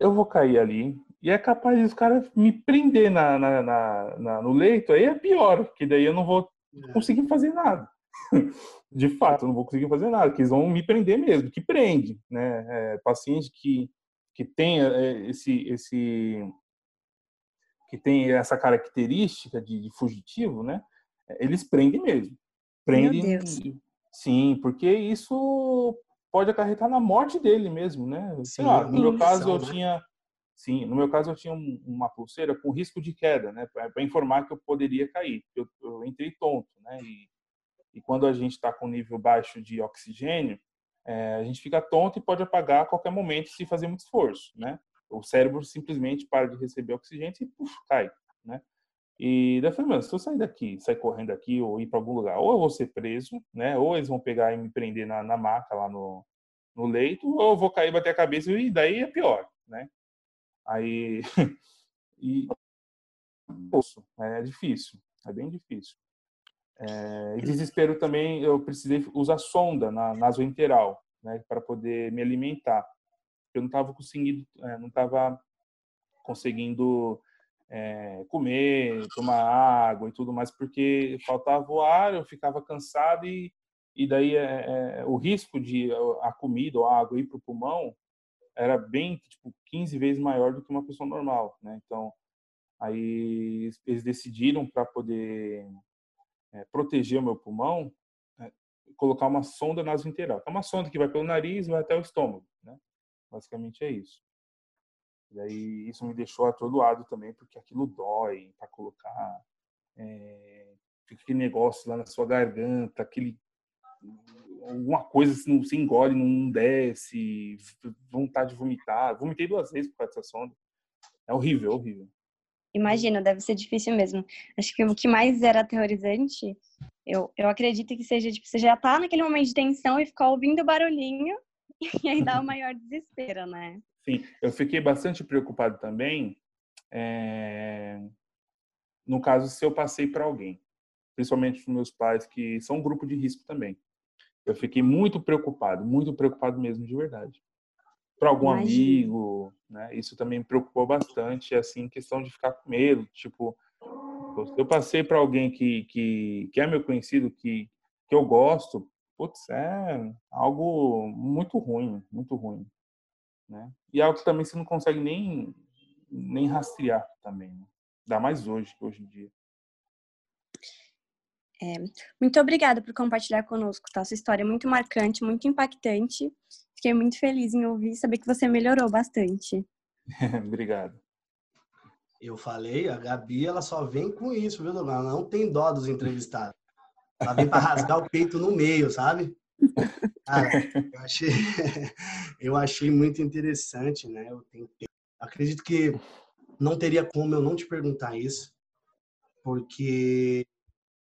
eu vou cair ali e é capaz de os caras me prender na, na, na, na, no leito, aí é pior, porque daí eu não vou é. conseguir fazer nada. De fato, eu não vou conseguir fazer nada, que eles vão me prender mesmo, que prende, né? É, paciente que, que tem é, esse, esse que tem essa característica de, de fugitivo, né? Eles prendem mesmo. Prendem. Sim, porque isso pode acarretar na morte dele mesmo, né? Sei lá, no meu caso eu né? tinha sim, no meu caso eu tinha uma pulseira com risco de queda, né, para informar que eu poderia cair. Eu, eu entrei tonto, né? E, e quando a gente está com nível baixo de oxigênio, é, a gente fica tonto e pode apagar a qualquer momento se fazer muito esforço, né? O cérebro simplesmente para de receber oxigênio e puf, cai, né? E daí eu falei, mano, se eu sair daqui, sair correndo daqui ou ir para algum lugar, ou eu vou ser preso, né? Ou eles vão pegar e me prender na, na maca lá no, no leito, ou eu vou cair, bater a cabeça e daí é pior, né? Aí, e é difícil, é bem difícil. É, e desespero também, eu precisei usar sonda na nasointeral, né, para poder me alimentar. Eu não estava conseguindo, é, não estava conseguindo é, comer, tomar água e tudo mais, porque faltava o ar, eu ficava cansado e, e daí é, é o risco de a comida ou a água ir para o pulmão era bem, tipo, 15 vezes maior do que uma pessoa normal, né? Então, aí eles decidiram para poder é, proteger o meu pulmão, é, colocar uma sonda nasointeral. É uma sonda que vai pelo nariz e vai até o estômago, né? Basicamente é isso. E aí isso me deixou atordoado também, porque aquilo dói para colocar. É, fica aquele negócio lá na sua garganta, aquele alguma coisa se não engole, não desce, vontade de vomitar. Vomitei duas vezes por causa dessa sonda. É horrível, é horrível. Imagina, deve ser difícil mesmo. Acho que o que mais era aterrorizante, eu, eu acredito que seja, tipo, você já tá naquele momento de tensão e ficar ouvindo o barulhinho e aí dá o maior desespero, né? Sim, eu fiquei bastante preocupado também, é... no caso, se eu passei para alguém, principalmente os meus pais, que são um grupo de risco também. Eu fiquei muito preocupado, muito preocupado mesmo, de verdade. Para algum Imagina. amigo, né? Isso também me preocupou bastante, assim, questão de ficar com medo, tipo, eu passei para alguém que, que, que é meu conhecido, que, que eu gosto, putz, é algo muito ruim, muito ruim, né? E é algo que também você não consegue nem nem rastrear também, né? Ainda mais hoje, hoje em dia. É, muito obrigada por compartilhar conosco, tá? Sua história é muito marcante, muito impactante. Fiquei muito feliz em ouvir e saber que você melhorou bastante. Obrigado. Eu falei, a Gabi, ela só vem com isso, viu, Ela não tem dó dos entrevistados. Ela vem para rasgar o peito no meio, sabe? Cara, eu achei, eu achei muito interessante, né? Eu tentei. Acredito que não teria como eu não te perguntar isso, porque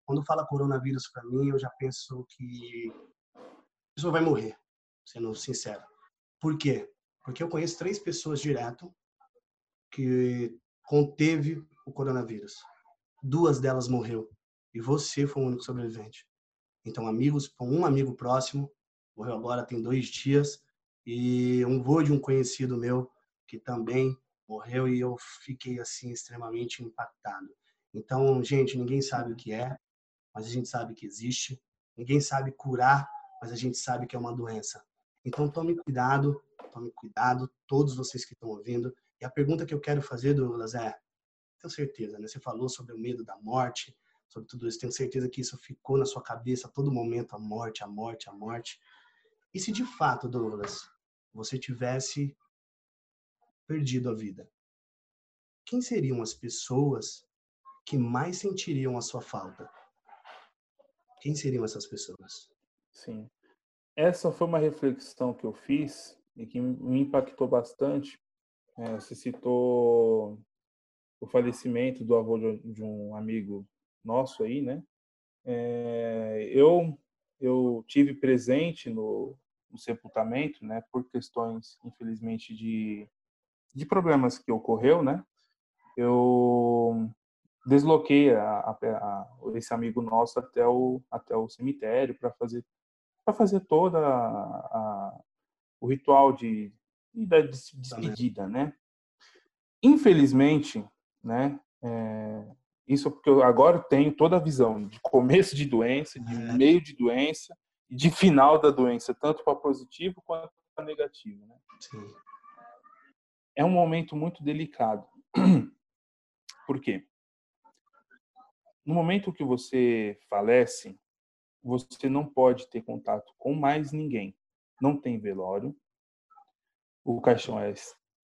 quando fala coronavírus para mim, eu já penso que a pessoa vai morrer, sendo sincero. Por quê? Porque eu conheço três pessoas direto que conteve o coronavírus. Duas delas morreu e você foi o único sobrevivente. Então, amigos, um amigo próximo morreu agora tem dois dias e um vô de um conhecido meu que também morreu e eu fiquei assim extremamente impactado. Então, gente, ninguém sabe o que é, mas a gente sabe que existe. Ninguém sabe curar, mas a gente sabe que é uma doença. Então tome cuidado, tome cuidado, todos vocês que estão ouvindo. E a pergunta que eu quero fazer, Douglas, é: tenho certeza, né? Você falou sobre o medo da morte, sobre tudo isso. Tenho certeza que isso ficou na sua cabeça a todo momento: a morte, a morte, a morte. E se de fato, Douglas, você tivesse perdido a vida? Quem seriam as pessoas que mais sentiriam a sua falta? Quem seriam essas pessoas? Sim. Essa foi uma reflexão que eu fiz e que me impactou bastante. É, você citou o falecimento do avô de um amigo nosso aí, né? É, eu eu tive presente no, no, sepultamento, né? Por questões, infelizmente, de de problemas que ocorreu, né? Eu desloquei a, a, a, esse amigo nosso até o até o cemitério para fazer para fazer toda o ritual de, da despedida, né? Infelizmente, né? É, isso porque eu agora tenho toda a visão de começo de doença, de é. meio de doença e de final da doença, tanto para positivo quanto para negativo, né? Sim. É um momento muito delicado. Por quê? No momento que você falece, você não pode ter contato com mais ninguém. Não tem velório, o caixão é,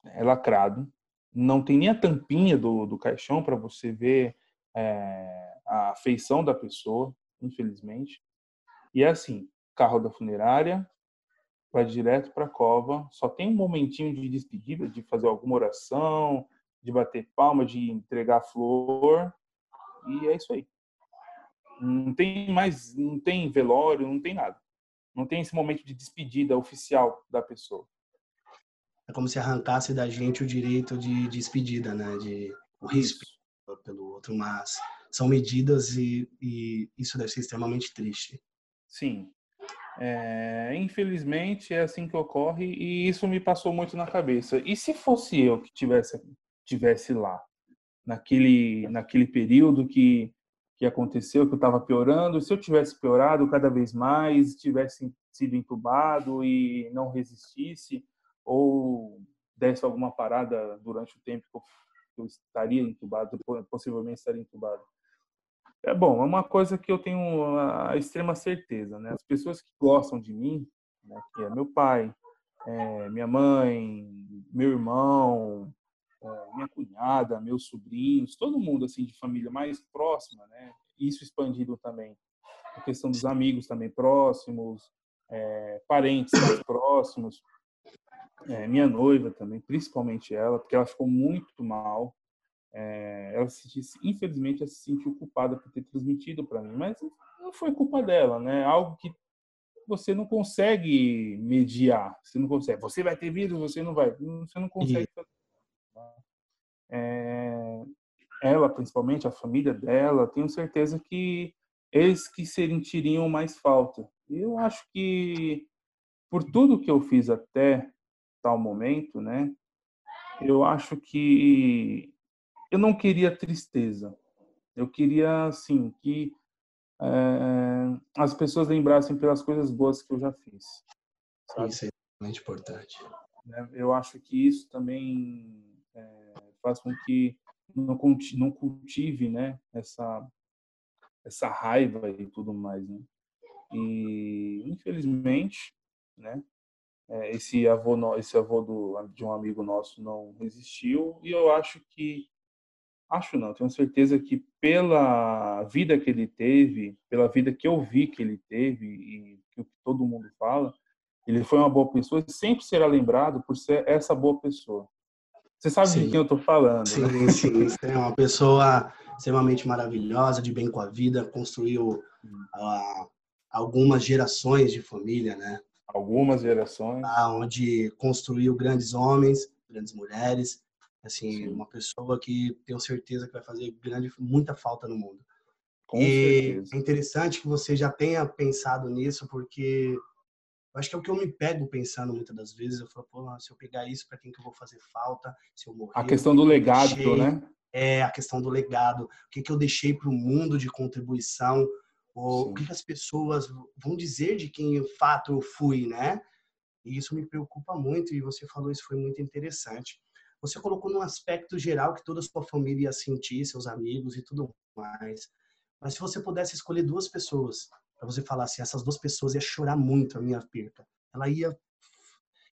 é lacrado, não tem nem a tampinha do, do caixão para você ver é, a feição da pessoa, infelizmente. E é assim, carro da funerária, vai direto para a cova, só tem um momentinho de despedida, de fazer alguma oração, de bater palma, de entregar flor, e é isso aí. Não tem mais, não tem velório, não tem nada. Não tem esse momento de despedida oficial da pessoa. É como se arrancasse da gente o direito de despedida, né? De o respeito pelo outro, mas são medidas e, e isso deve ser extremamente triste. Sim. É, infelizmente é assim que ocorre e isso me passou muito na cabeça. E se fosse eu que tivesse tivesse lá naquele naquele período que que aconteceu, que eu estava piorando, se eu tivesse piorado cada vez mais, tivesse sido entubado e não resistisse, ou desse alguma parada durante o tempo que eu estaria entubado, possivelmente estaria entubado. É bom, é uma coisa que eu tenho a extrema certeza, né? As pessoas que gostam de mim, né, que é meu pai, é, minha mãe, meu irmão, minha cunhada, meus sobrinhos, todo mundo assim de família mais próxima, né? Isso expandido também a questão dos amigos também próximos, é, parentes mais próximos, é, minha noiva também, principalmente ela, porque ela ficou muito mal. É, ela se infelizmente, ela se sentiu culpada por ter transmitido para mim, mas não foi culpa dela, né? Algo que você não consegue mediar, você não consegue. Você vai ter vírus, você não vai, você não consegue. É, ela, principalmente a família dela, tenho certeza que eles que sentiriam mais falta. Eu acho que por tudo que eu fiz até tal momento, né? Eu acho que eu não queria tristeza. Eu queria, assim, que é, as pessoas lembrassem pelas coisas boas que eu já fiz. Sabe? Isso é muito importante. Eu acho que isso também é, faz com que não cultive, não cultive, né, essa essa raiva e tudo mais, né? E infelizmente, né, é, esse avô esse avô do, de um amigo nosso não resistiu e eu acho que acho não tenho certeza que pela vida que ele teve pela vida que eu vi que ele teve e que todo mundo fala ele foi uma boa pessoa e sempre será lembrado por ser essa boa pessoa você sabe sim. de quem eu estou falando sim né? sim é uma pessoa extremamente maravilhosa de bem com a vida construiu uh, algumas gerações de família né algumas gerações, onde construiu grandes homens, grandes mulheres, assim, Sim. uma pessoa que tenho certeza que vai fazer grande, muita falta no mundo. Com e certeza. é interessante que você já tenha pensado nisso, porque acho que é o que eu me pego pensando muitas das vezes. Eu falo, pô, se eu pegar isso, para quem que eu vou fazer falta? Se eu morrer. A questão do legado, deixei, né? É, a questão do legado. O que, que eu deixei para o mundo de contribuição? o que as pessoas vão dizer de quem de fato eu fui, né? E isso me preocupa muito e você falou isso foi muito interessante. Você colocou num aspecto geral que toda a sua família ia sentir, seus amigos e tudo mais. Mas se você pudesse escolher duas pessoas para você falar assim, essas duas pessoas ia chorar muito a minha perca. Ela ia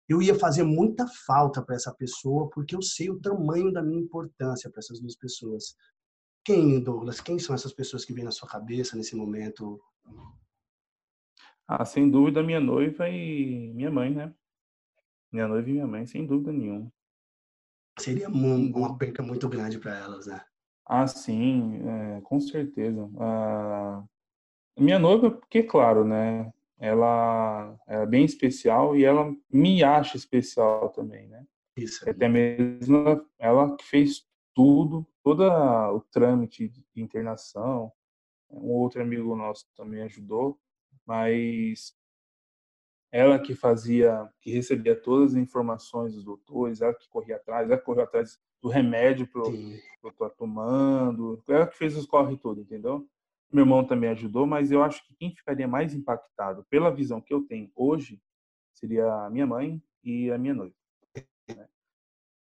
eu ia fazer muita falta para essa pessoa porque eu sei o tamanho da minha importância para essas duas pessoas. Quem, Douglas? Quem são essas pessoas que vêm na sua cabeça nesse momento? Ah, sem dúvida, minha noiva e minha mãe, né? Minha noiva e minha mãe, sem dúvida nenhuma. Seria uma perca muito grande para elas, né? Ah, sim, é, com certeza. Ah, minha noiva, porque, claro, né? Ela é bem especial e ela me acha especial também, né? Isso. Até mesmo ela que fez tudo, todo o trâmite de internação. Um outro amigo nosso também ajudou, mas ela que fazia, que recebia todas as informações dos doutores, ela que corria atrás, ela que correu atrás do remédio para eu estar tomando, ela que fez os corre tudo, entendeu? Meu irmão também ajudou, mas eu acho que quem ficaria mais impactado pela visão que eu tenho hoje seria a minha mãe e a minha noiva. Né?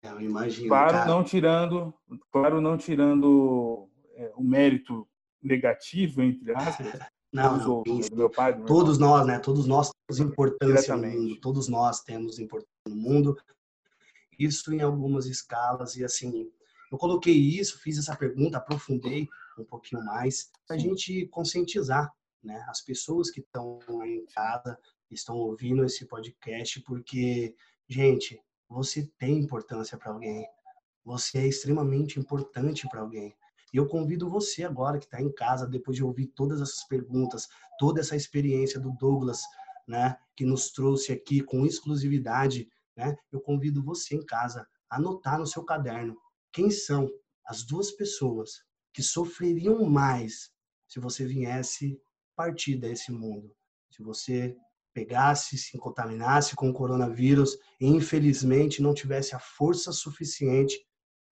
Eu imagino. Claro, cara. não tirando, claro, não tirando é, o mérito negativo entre aspas. Não, não outros, meu pai, meu todos irmão. nós, né? Todos nós temos importância no mundo. Todos nós temos importância no mundo. Isso em algumas escalas e assim, eu coloquei isso, fiz essa pergunta, aprofundei um pouquinho mais para a gente conscientizar, né? As pessoas que estão em casa, estão ouvindo esse podcast, porque, gente, você tem importância para alguém. Você é extremamente importante para alguém. E eu convido você agora que está em casa, depois de ouvir todas essas perguntas, toda essa experiência do Douglas, né, que nos trouxe aqui com exclusividade, né, eu convido você em casa a anotar no seu caderno quem são as duas pessoas que sofreriam mais se você viesse partir desse mundo. Se você pegasse, se contaminasse com o coronavírus e infelizmente não tivesse a força suficiente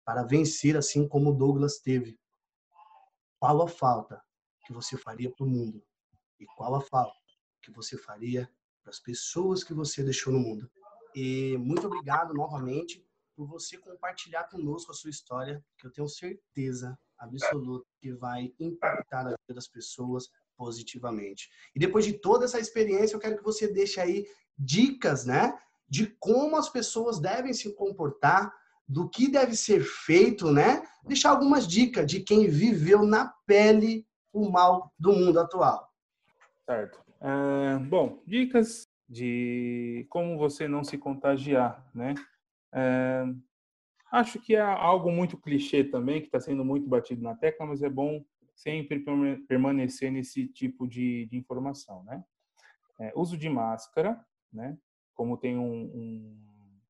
para vencer assim como Douglas teve. Qual a falta que você faria para o mundo? E qual a falta que você faria para as pessoas que você deixou no mundo? E muito obrigado novamente por você compartilhar conosco a sua história, que eu tenho certeza absoluta que vai impactar a vida das pessoas, positivamente. E depois de toda essa experiência, eu quero que você deixe aí dicas, né, de como as pessoas devem se comportar, do que deve ser feito, né? Deixar algumas dicas de quem viveu na pele o mal do mundo atual. Certo. É, bom, dicas de como você não se contagiar, né? É, acho que é algo muito clichê também, que está sendo muito batido na tecla, mas é bom sempre permanecer nesse tipo de, de informação, né? É, uso de máscara, né? Como tem um, um,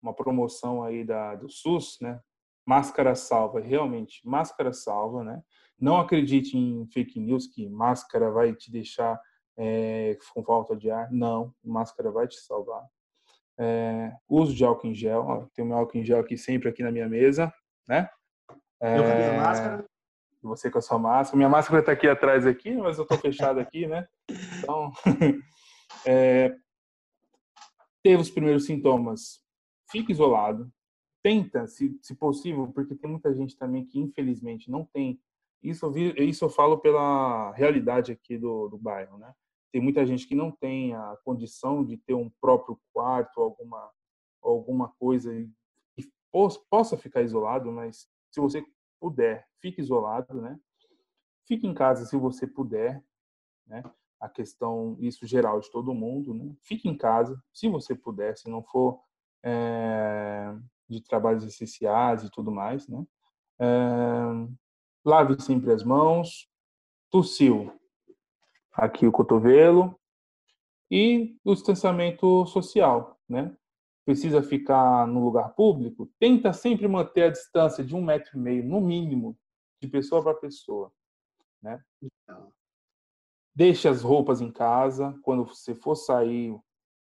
uma promoção aí da, do SUS, né? Máscara salva, realmente, máscara salva, né? Não acredite em fake news que máscara vai te deixar é, com falta de ar. Não, máscara vai te salvar. É, uso de álcool em gel, ó, tem meu álcool em gel aqui sempre aqui na minha mesa, né? É, Eu com a minha máscara você com a sua máscara. Minha máscara está aqui atrás aqui, mas eu estou fechado aqui, né? Então, é, teve os primeiros sintomas, fique isolado. Tenta, se, se possível, porque tem muita gente também que infelizmente não tem. Isso eu, vi, isso eu falo pela realidade aqui do, do bairro, né? Tem muita gente que não tem a condição de ter um próprio quarto, alguma alguma coisa que possa ficar isolado, mas se você puder, fique isolado, né? Fique em casa se você puder, né? A questão, isso geral de todo mundo, né? Fique em casa se você puder, se não for é, de trabalhos essenciais e tudo mais, né? É, lave sempre as mãos, tossiu aqui o cotovelo e o distanciamento social, né? precisa ficar no lugar público, tenta sempre manter a distância de um metro e meio, no mínimo, de pessoa para pessoa. Né? Deixe as roupas em casa. Quando você for sair,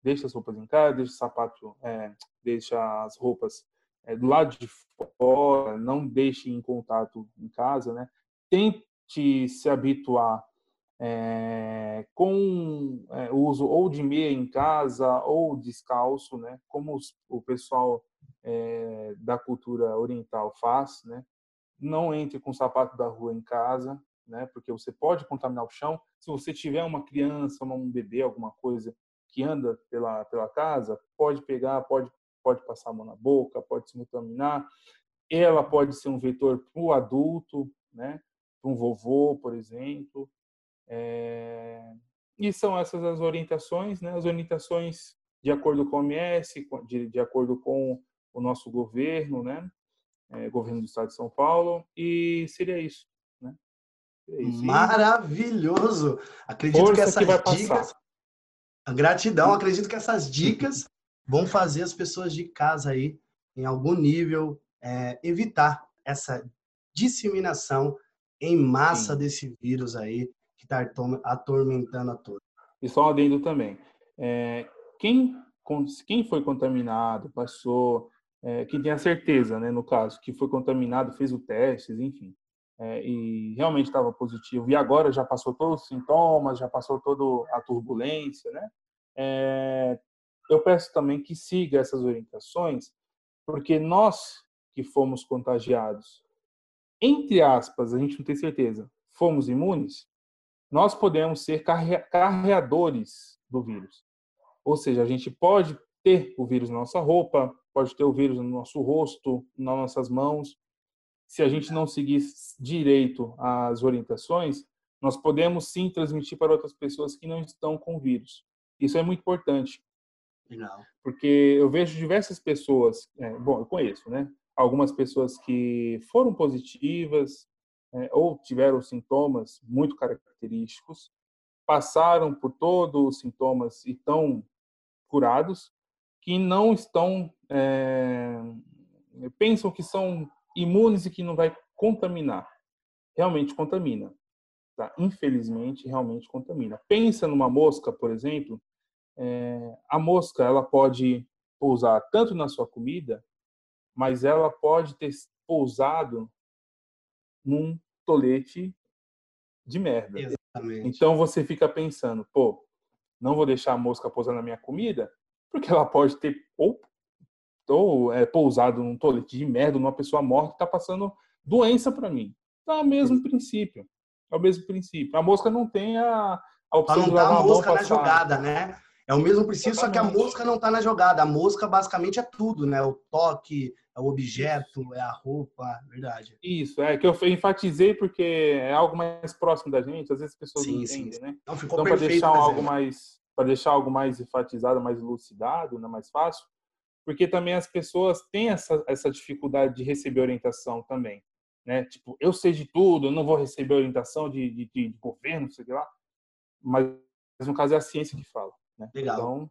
deixe as roupas em casa, deixe o sapato, é, deixa as roupas é, do lado de fora, não deixe em contato em casa. Né? Tente se habituar é, com é, uso ou de meia em casa ou descalço, né, como os, o pessoal é, da cultura oriental faz, né, não entre com sapato da rua em casa, né, porque você pode contaminar o chão. Se você tiver uma criança, um bebê, alguma coisa que anda pela, pela casa, pode pegar, pode, pode passar a mão na boca, pode se contaminar. Ela pode ser um vetor para o adulto, né? Um vovô, por exemplo. É... E são essas as orientações, né? As orientações de acordo com a OMS, de, de acordo com o nosso governo, né? É, governo do Estado de São Paulo. E seria isso, né? Seria isso. Maravilhoso! Acredito Força que essas que dicas... Gratidão, acredito que essas dicas vão fazer as pessoas de casa aí, em algum nível, é, evitar essa disseminação em massa Sim. desse vírus aí que está atormentando a todos. E só adendo também. É, quem, quem foi contaminado, passou, é, que tenha certeza, né, no caso, que foi contaminado, fez o teste, enfim, é, e realmente estava positivo, e agora já passou todos os sintomas, já passou toda a turbulência, né? É, eu peço também que siga essas orientações, porque nós que fomos contagiados, entre aspas, a gente não tem certeza, fomos imunes, nós podemos ser carreadores do vírus. Ou seja, a gente pode ter o vírus na nossa roupa, pode ter o vírus no nosso rosto, nas nossas mãos. Se a gente não seguir direito as orientações, nós podemos sim transmitir para outras pessoas que não estão com o vírus. Isso é muito importante. Não. Porque eu vejo diversas pessoas, é, bom, eu conheço, né? Algumas pessoas que foram positivas é, ou tiveram sintomas muito característicos, passaram por todos os sintomas e estão curados, que não estão, é, pensam que são imunes e que não vai contaminar. Realmente contamina. Tá? Infelizmente, realmente contamina. Pensa numa mosca, por exemplo, é, a mosca ela pode pousar tanto na sua comida, mas ela pode ter pousado num tolete de merda. Exatamente. Então você fica pensando, pô, não vou deixar a mosca pousar na minha comida, porque ela pode ter ou, ou é, pousado num tolete de merda, numa pessoa morta que está passando doença para mim. Então é o mesmo princípio. É o mesmo princípio. A mosca não tem a, a opção de levar a mosca na jogada, né? É o mesmo princípio, só que a mosca não está na jogada. A mosca basicamente é tudo, né? O toque, é o objeto, é a roupa, verdade. Isso, é que eu enfatizei porque é algo mais próximo da gente, às vezes as pessoas sim, não entendem, sim. né? Então, ficou então para deixar algo mais para deixar algo mais enfatizado, mais elucidado, né, mais fácil, porque também as pessoas têm essa, essa dificuldade de receber orientação também, né? Tipo, eu sei de tudo, eu não vou receber orientação de, de, de governo, sei lá, mas no caso é a ciência que fala. Né? Legal. Então,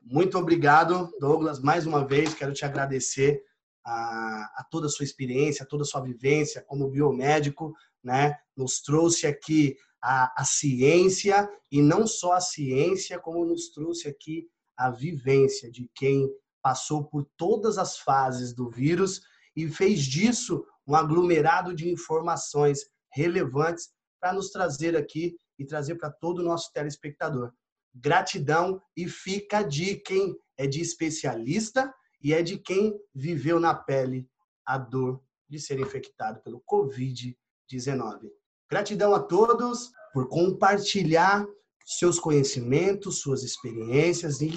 muito obrigado, Douglas. Mais uma vez, quero te agradecer a, a, toda a sua experiência, a toda a sua vivência como biomédico, né? Nos trouxe aqui a, a ciência e não só a ciência, como nos trouxe aqui a vivência de quem passou por todas as fases do vírus e fez disso um aglomerado de informações relevantes para nos trazer aqui e trazer para todo o nosso telespectador gratidão e fica dica, hein? É de especialista e é de quem viveu na pele a dor de ser infectado pelo Covid-19. Gratidão a todos por compartilhar seus conhecimentos, suas experiências e,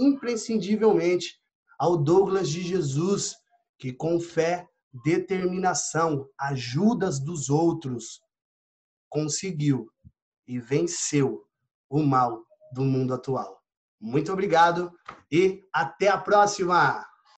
imprescindivelmente, ao Douglas de Jesus, que com fé, determinação, ajudas dos outros, conseguiu e venceu o mal do mundo atual. Muito obrigado e até a próxima!